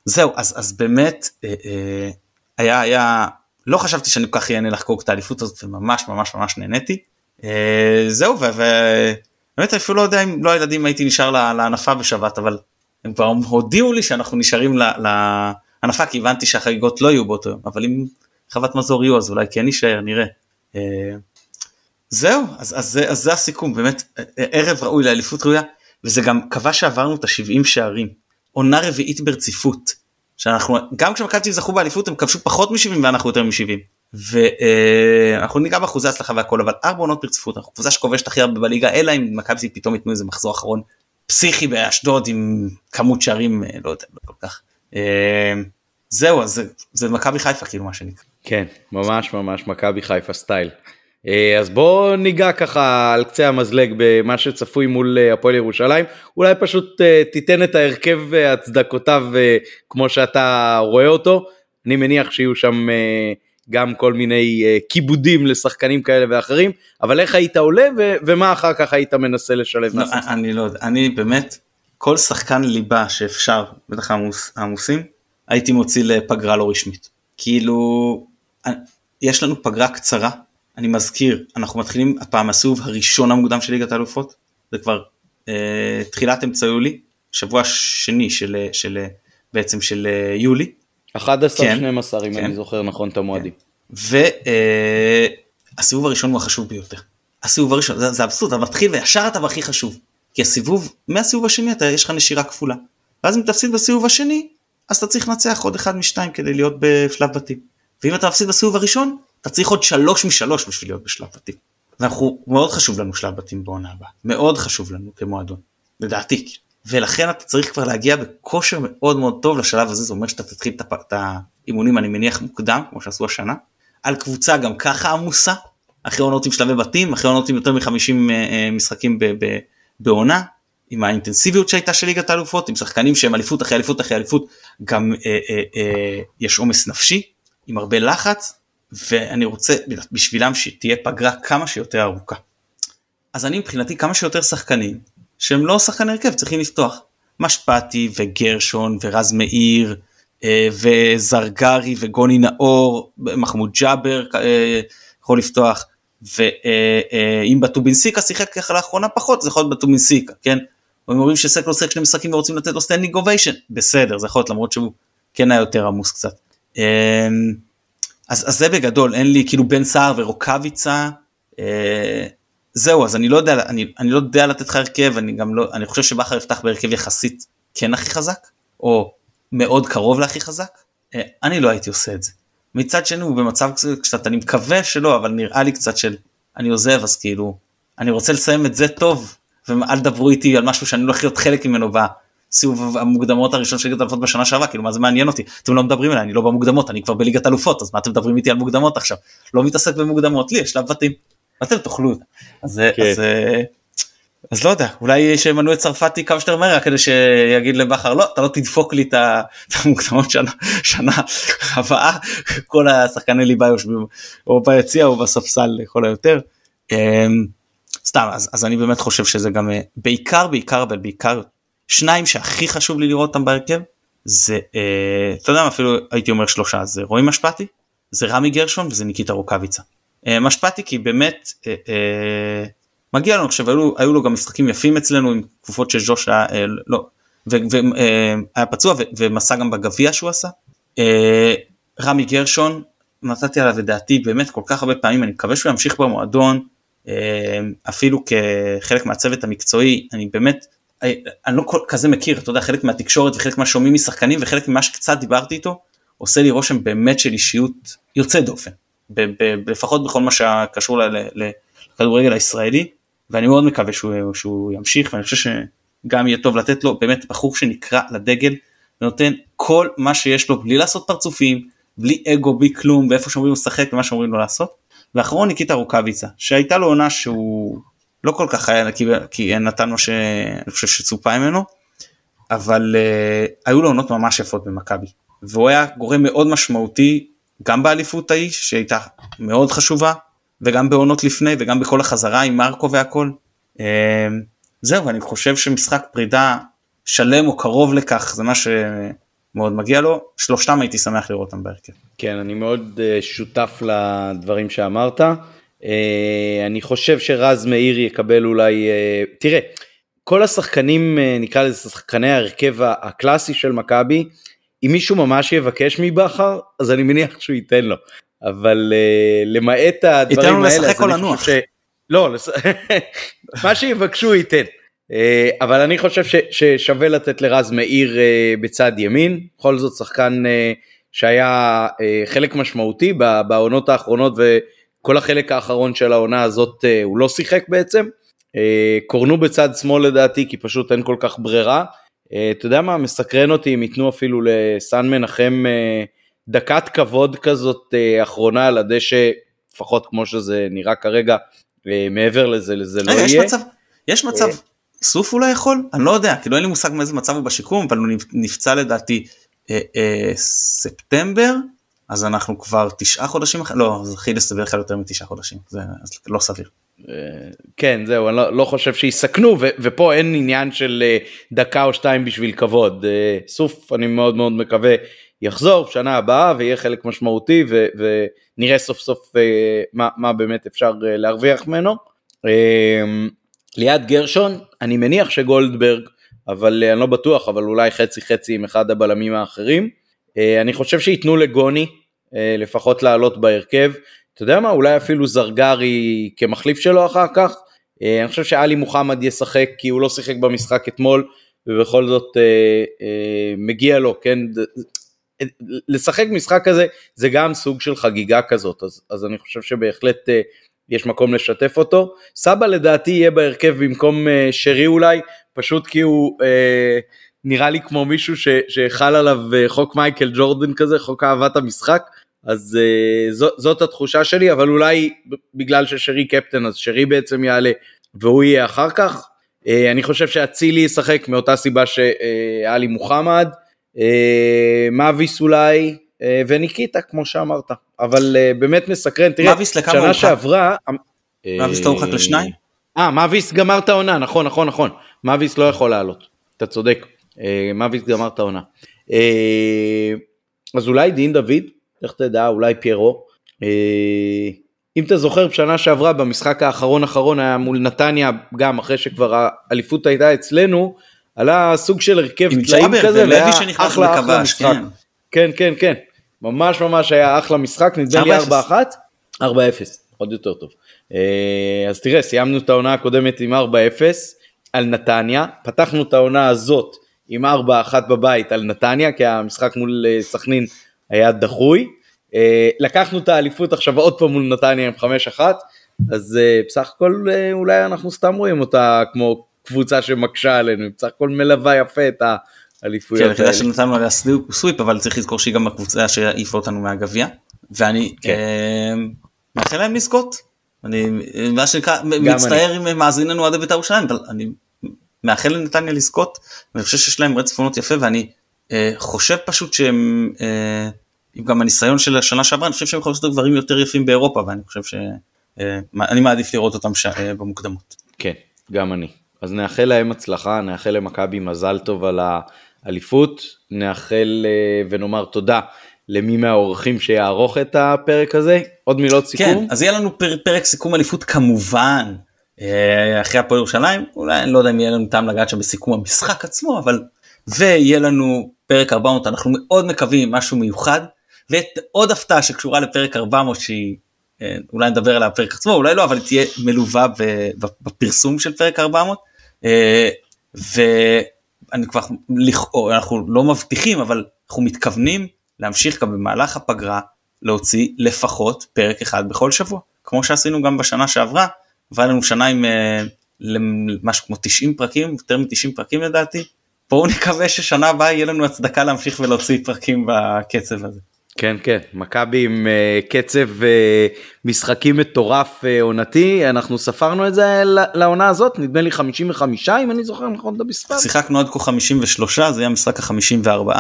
זהו אז אז באמת אה, אה, היה היה לא חשבתי שאני כל כך ייהנה לחגוג את האליפות הזאת וממש ממש ממש נהניתי. אה, זהו ובאמת אפילו לא יודע אם לא הילדים הייתי נשאר להנפה בשבת אבל הם כבר הודיעו לי שאנחנו נשארים להנפה כי הבנתי שהחגיגות לא יהיו באותו יום אבל אם חוות מזור יהיו אז אולי כן נשאר נראה. אה, זהו אז, אז, אז זה הסיכום באמת ערב ראוי לאליפות ראויה וזה גם קבע שעברנו את ה-70 שערים עונה רביעית ברציפות שאנחנו גם כשמכבי זכו באליפות הם כבשו פחות מ-70 ואנחנו יותר מ-70 ואנחנו ניגע באחוזי הצלחה והכל אבל ארבע עונות ברציפות אנחנו קבוצה שכובשת הכי הרבה בליגה אלא אם מכבי פתאום ייתנו איזה מחזור אחרון פסיכי באשדוד עם כמות שערים אה, לא יודע לא כל כך. אה, זהו אז זה, זה מכבי חיפה כאילו מה שנקרא. כן ממש ממש מכבי חיפה סטייל. אה, אז בוא ניגע ככה על קצה המזלג במה שצפוי מול הפועל ירושלים אולי פשוט תיתן את ההרכב והצדקותיו כמו שאתה רואה אותו אני מניח שיהיו שם גם כל מיני כיבודים לשחקנים כאלה ואחרים, אבל איך היית עולה ו- ומה אחר כך היית מנסה לשלב? לא, אני לא יודע, אני באמת, כל שחקן ליבה שאפשר, בטח עמוס, עמוסים, הייתי מוציא לפגרה לא רשמית. כאילו, יש לנו פגרה קצרה, אני מזכיר, אנחנו מתחילים הפעם הסיבוב הראשון המוקדם של ליגת האלופות, זה כבר uh, תחילת אמצע יולי, שבוע שני של, של בעצם של uh, יולי, 11-12 כן, אם כן. אני זוכר נכון את המועדים. והסיבוב אה, הראשון הוא החשוב ביותר. הסיבוב הראשון זה, זה אבסורד, אתה מתחיל וישר אתה בהכי חשוב. כי הסיבוב, מהסיבוב השני אתה יש לך נשירה כפולה. ואז אם תפסיד בסיבוב השני, אז אתה צריך לנצח עוד אחד משתיים כדי להיות בשלב בתים. ואם אתה מפסיד בסיבוב הראשון, אתה צריך עוד שלוש משלוש בשביל להיות בשלב בתים. ואנחנו, מאוד חשוב לנו שלב בתים בעונה הבאה. מאוד חשוב לנו כמועדון. לדעתי. ולכן אתה צריך כבר להגיע בכושר מאוד מאוד טוב לשלב הזה, זה אומר שאתה תתחיל את האימונים אני מניח מוקדם, כמו שעשו השנה, על קבוצה גם ככה עמוסה, אחרי עונות עם שלבי בתים, אחרי עונות עם יותר מ-50 אה, אה, משחקים בעונה, עם האינטנסיביות שהייתה של ליגת האלופות, עם שחקנים שהם אליפות אחרי אליפות אחרי אליפות, גם אה, אה, אה, יש עומס נפשי, עם הרבה לחץ, ואני רוצה בשבילם שתהיה פגרה כמה שיותר ארוכה. אז אני מבחינתי כמה שיותר שחקנים שהם לא שחקן הרכב צריכים לפתוח. משפטי וגרשון ורז מאיר אה, וזרגרי וגוני נאור, מחמוד ג'אבר אה, יכול לפתוח, ואם אה, בטובינסיקה שיחק ככה לאחרונה פחות זה יכול להיות בטובינסיקה, כן? הם אומרים שסק לא שיחק שני משחקים ורוצים לתת לו standing ovation, בסדר, זה יכול להיות למרות שהוא כן היה יותר עמוס קצת. אז, אז זה בגדול, אין לי כאילו בן סער ורוקאביצה, זהו אז אני לא יודע אני, אני לא יודע לתת לך הרכב אני גם לא אני חושב שבכר יפתח בהרכב יחסית כן הכי חזק או מאוד קרוב להכי חזק אה, אני לא הייתי עושה את זה. מצד שני הוא במצב קצת אני מקווה שלא אבל נראה לי קצת של אני עוזב אז כאילו אני רוצה לסיים את זה טוב ואל תדברו איתי על משהו שאני לא הולך להיות חלק ממנו בסיבוב המוקדמות הראשון של ליגת אלופות בשנה שעברה כאילו מה זה מעניין אותי אתם לא מדברים אליי אני לא במוקדמות אני כבר בליגת אלופות אז מה אתם מדברים איתי על מוקדמות עכשיו לא מתעסק במוקדמות לי יש שלב בתים אתם תאכלו. אז, כן. אז, אז לא יודע, אולי שימנו את צרפתי כמה שיותר מהר כדי שיגיד לבכר לא, אתה לא תדפוק לי את המוקדמות שנה, שנה הבאה, כל השחקני ליבה יושבים או ביציע או בספסל לכל היותר. אמ, סתם, אז, אז אני באמת חושב שזה גם אה, בעיקר בעיקר אבל בעיקר שניים שהכי חשוב לי לראות אותם בהרכב זה אה, אתה יודע אפילו הייתי אומר שלושה זה רועי משפטי זה רמי גרשון וזה ניקיטה רוקאביצה. אה, משפטי כי באמת אה, אה, מגיע לנו עכשיו היו, היו לו גם משחקים יפים אצלנו עם תקופות שז'וש היה אה, לא והיה אה, פצוע ומסע גם בגביע שהוא עשה. אה, רמי גרשון נתתי עליו לדעתי באמת כל כך הרבה פעמים אני מקווה שהוא ימשיך במועדון אה, אפילו כחלק מהצוות המקצועי אני באמת אה, אני לא כזה מכיר אתה יודע חלק מהתקשורת וחלק מהשומעים משחקנים וחלק ממה שקצת דיברתי איתו עושה לי רושם באמת של אישיות יוצא דופן ב- ב- לפחות בכל מה שקשור לכדורגל הישראלי ואני מאוד מקווה שהוא, שהוא ימשיך ואני חושב שגם יהיה טוב לתת לו באמת בחור שנקרא לדגל ונותן כל מה שיש לו בלי לעשות פרצופים בלי אגו בלי כלום ואיפה שאומרים לו לשחק ומה שאומרים לו לעשות. ואחרון ניקיטה רוקאביצה שהייתה לו עונה שהוא לא כל כך היה כי, כי נתן מה שאני חושב שצופה ממנו אבל uh, היו לו עונות ממש יפות במכבי והוא היה גורם מאוד משמעותי גם באליפות ההיא שהייתה מאוד חשובה וגם בעונות לפני וגם בכל החזרה עם מרקו והכל. אמ, זהו אני חושב שמשחק פרידה שלם או קרוב לכך זה מה שמאוד מגיע לו שלושתם הייתי שמח לראות אותם בהרכב. כן אני מאוד אה, שותף לדברים שאמרת. אה, אני חושב שרז מאיר יקבל אולי אה, תראה כל השחקנים נקרא לזה שחקני ההרכב הקלאסי של מכבי אם מישהו ממש יבקש מבכר אז אני מניח שהוא ייתן לו אבל uh, למעט הדברים האלה, לשחק או לנוח. ש... לא, לס... מה שיבקשו ייתן. Uh, אבל אני חושב ש... ששווה לתת לרז מאיר uh, בצד ימין, בכל זאת שחקן uh, שהיה uh, חלק משמעותי בעונות האחרונות וכל החלק האחרון של העונה הזאת uh, הוא לא שיחק בעצם. Uh, קורנו בצד שמאל לדעתי כי פשוט אין כל כך ברירה. אתה יודע מה מסקרן אותי אם ייתנו אפילו לסן מנחם דקת כבוד כזאת אה, אחרונה על הדשא, לפחות כמו שזה נראה כרגע, אה, מעבר לזה, לזה לא יהיה. יש מצב, יש מצב, אה. סוף הוא לא יכול? אני לא יודע, כאילו אין לי מושג מאיזה מצב הוא בשיקום, אבל הוא נפצע לדעתי אה, אה, ספטמבר, אז אנחנו כבר תשעה חודשים, לא, זה הכי לסביר לך יותר מתשעה חודשים, זה לא סביר. כן זהו אני לא, לא חושב שיסכנו ו, ופה אין עניין של דקה או שתיים בשביל כבוד סוף אני מאוד מאוד מקווה יחזור שנה הבאה ויהיה חלק משמעותי ו, ונראה סוף סוף אה, מה, מה באמת אפשר אה, להרוויח ממנו. אה, ליד גרשון אני מניח שגולדברג אבל אני לא בטוח אבל אולי חצי חצי עם אחד הבלמים האחרים. אני חושב שייתנו לגוני לפחות לעלות בהרכב. אתה יודע מה אולי אפילו זרגרי כמחליף שלו אחר כך. אני חושב שאלי מוחמד ישחק כי הוא לא שיחק במשחק אתמול ובכל זאת אה, אה, מגיע לו, כן, לשחק משחק כזה זה גם סוג של חגיגה כזאת, אז, אז אני חושב שבהחלט uh, יש מקום לשתף אותו. סבא לדעתי יהיה בהרכב במקום uh, שרי אולי, פשוט כי הוא uh, נראה לי כמו מישהו ש, שחל עליו uh, חוק מייקל ג'ורדן כזה, חוק אהבת המשחק. אז uh, זו, זאת התחושה שלי, אבל אולי בגלל ששרי קפטן אז שרי בעצם יעלה והוא יהיה אחר כך. Uh, אני חושב שאצילי ישחק מאותה סיבה שאלי מוחמד. אה, מאביס אולי אה, וניקיטה כמו שאמרת. אבל אה, באמת מסקרן. תראה שנה שעברה מאביס לא הורחק לשניים? אה מאביס גמר את העונה נכון נכון נכון. מאביס לא יכול לעלות אתה צודק. מאביס גמר את העונה. אז אולי דין דוד איך תדע אולי פיירו. אם אתה זוכר בשנה שעברה במשחק האחרון אחרון היה מול נתניה גם אחרי שכבר האליפות הייתה אצלנו עלה סוג של הרכב טלאים כזה, והיה אחלה אחלה משחק. כן. כן כן כן, ממש ממש היה אחלה משחק, נדמה לי 4-1, 4-0, עוד יותר טוב. אה, אז תראה, סיימנו את העונה הקודמת עם 4-0 על נתניה, פתחנו את העונה הזאת עם 4-1 בבית על נתניה, כי המשחק מול אה, סכנין היה דחוי. אה, לקחנו את האליפות עכשיו עוד פעם מול נתניה עם 5-1, אז בסך הכל אולי אנחנו סתם רואים אותה כמו קבוצה שמקשה עלינו, בסך הכל מלווה יפה את האליפויות האלה. כן, היחידה שנתנו עליה סוויפ, אבל צריך לזכור שהיא גם הקבוצה שהעיפה אותנו מהגביע, ואני כן. אה, מאחל להם לזכות. אני מה שנקרא מצטער עם מאזיננו אוהדי בית"ר ירושלים אבל אני מאחל לנתניה לזכות ואני חושב שיש להם רצף עונות יפה ואני אה, חושב פשוט שהם אה, עם גם הניסיון של השנה שעברה אני חושב שהם יכולים לעשות דברים יותר יפים באירופה ואני חושב שאני אה, מעדיף לראות אותם ש... אה, במוקדמות. כן גם אני אז נאחל להם הצלחה נאחל למכבי מזל טוב על האליפות נאחל אה, ונאמר תודה למי מהאורחים שיערוך את הפרק הזה. עוד מילות סיכום? כן אז יהיה לנו פר, פרק סיכום אליפות כמובן אה, אחרי הפועל ירושלים. אולי אני לא יודע אם יהיה לנו טעם לגעת שם בסיכום המשחק עצמו אבל ויהיה לנו פרק 400 אנחנו מאוד מקווים משהו מיוחד. ועוד הפתעה שקשורה לפרק 400 שהיא אה, אולי נדבר על הפרק עצמו אולי לא אבל היא תהיה מלווה בפרסום של פרק 400 אה, ואני כבר אנחנו לא מבטיחים אבל אנחנו מתכוונים להמשיך גם במהלך הפגרה להוציא לפחות פרק אחד בכל שבוע כמו שעשינו גם בשנה שעברה עברה לנו שנה עם אה, משהו כמו 90 פרקים יותר מ-90 פרקים לדעתי בואו נקווה ששנה הבאה יהיה לנו הצדקה להמשיך ולהוציא פרקים בקצב הזה. כן כן מכבי עם uh, קצב uh, משחקים מטורף uh, עונתי אנחנו ספרנו את זה לעונה הזאת נדמה לי 55 אם אני זוכר נכון את המספר. שיחקנו עד כה 53 זה היה המשחק ה-54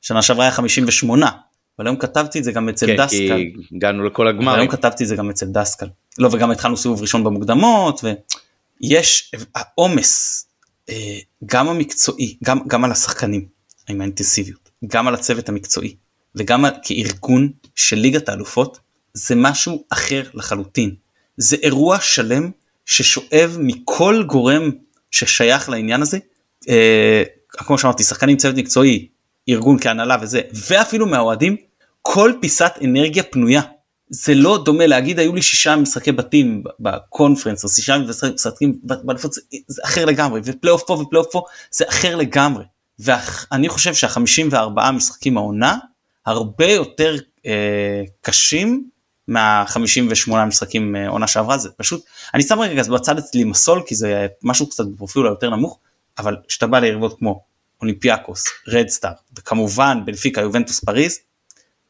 שנה שעברה היה 58 אבל היום כתבתי את זה גם אצל כן, דסקל. כי הגענו לכל הגמרים. היום כתבתי את זה גם אצל דסקל. לא וגם התחלנו סיבוב ראשון במוקדמות ויש העומס אה, גם המקצועי גם גם על השחקנים עם האינטנסיביות גם על הצוות המקצועי וגם כארגון של ליגת האלופות זה משהו אחר לחלוטין. זה אירוע שלם ששואב מכל גורם ששייך לעניין הזה. אה, כמו שאמרתי שחקנים צוות מקצועי ארגון כהנהלה וזה ואפילו מהאוהדים כל פיסת אנרגיה פנויה. זה לא דומה להגיד היו לי שישה משחקי בתים בקונפרנס או שישה משחקים באליפות זה אחר לגמרי. ופלייאוף פה ופלייאוף פה זה אחר לגמרי. ואני חושב שהחמישים וארבעה משחקים העונה הרבה יותר אה, קשים מה-58 משחקים אה, עונה שעברה. זה פשוט אני שם רגע בצד אצלי מסול כי זה משהו קצת בפרופיל היותר נמוך אבל כשאתה בא ליריבות כמו אולימפיאקוס רדסטאר וכמובן בנפיקה יובנטוס פריז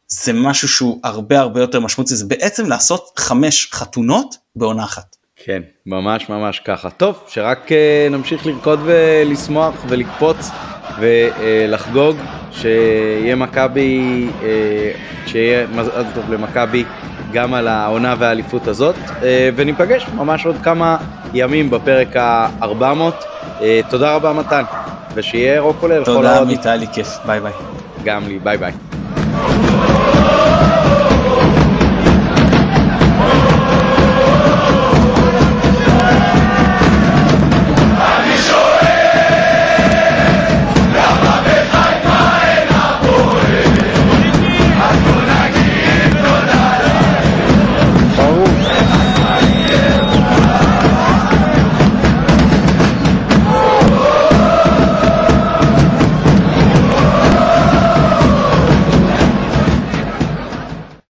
זה משהו שהוא הרבה הרבה יותר משמעותי. זה בעצם לעשות חמש חתונות בעונה אחת. כן ממש ממש ככה. טוב שרק uh, נמשיך לרקוד ולשמוח ולקפוץ ולחגוג שיהיה מכבי אה, שיהיה מזל טוב למכבי גם על העונה והאליפות הזאת. אה, וניפגש ממש עוד כמה ימים בפרק ה-400 אה, תודה רבה מתן ושיהיה ירוק עולה תודה אמיתי לי כיף. ביי ביי. גם לי ביי ביי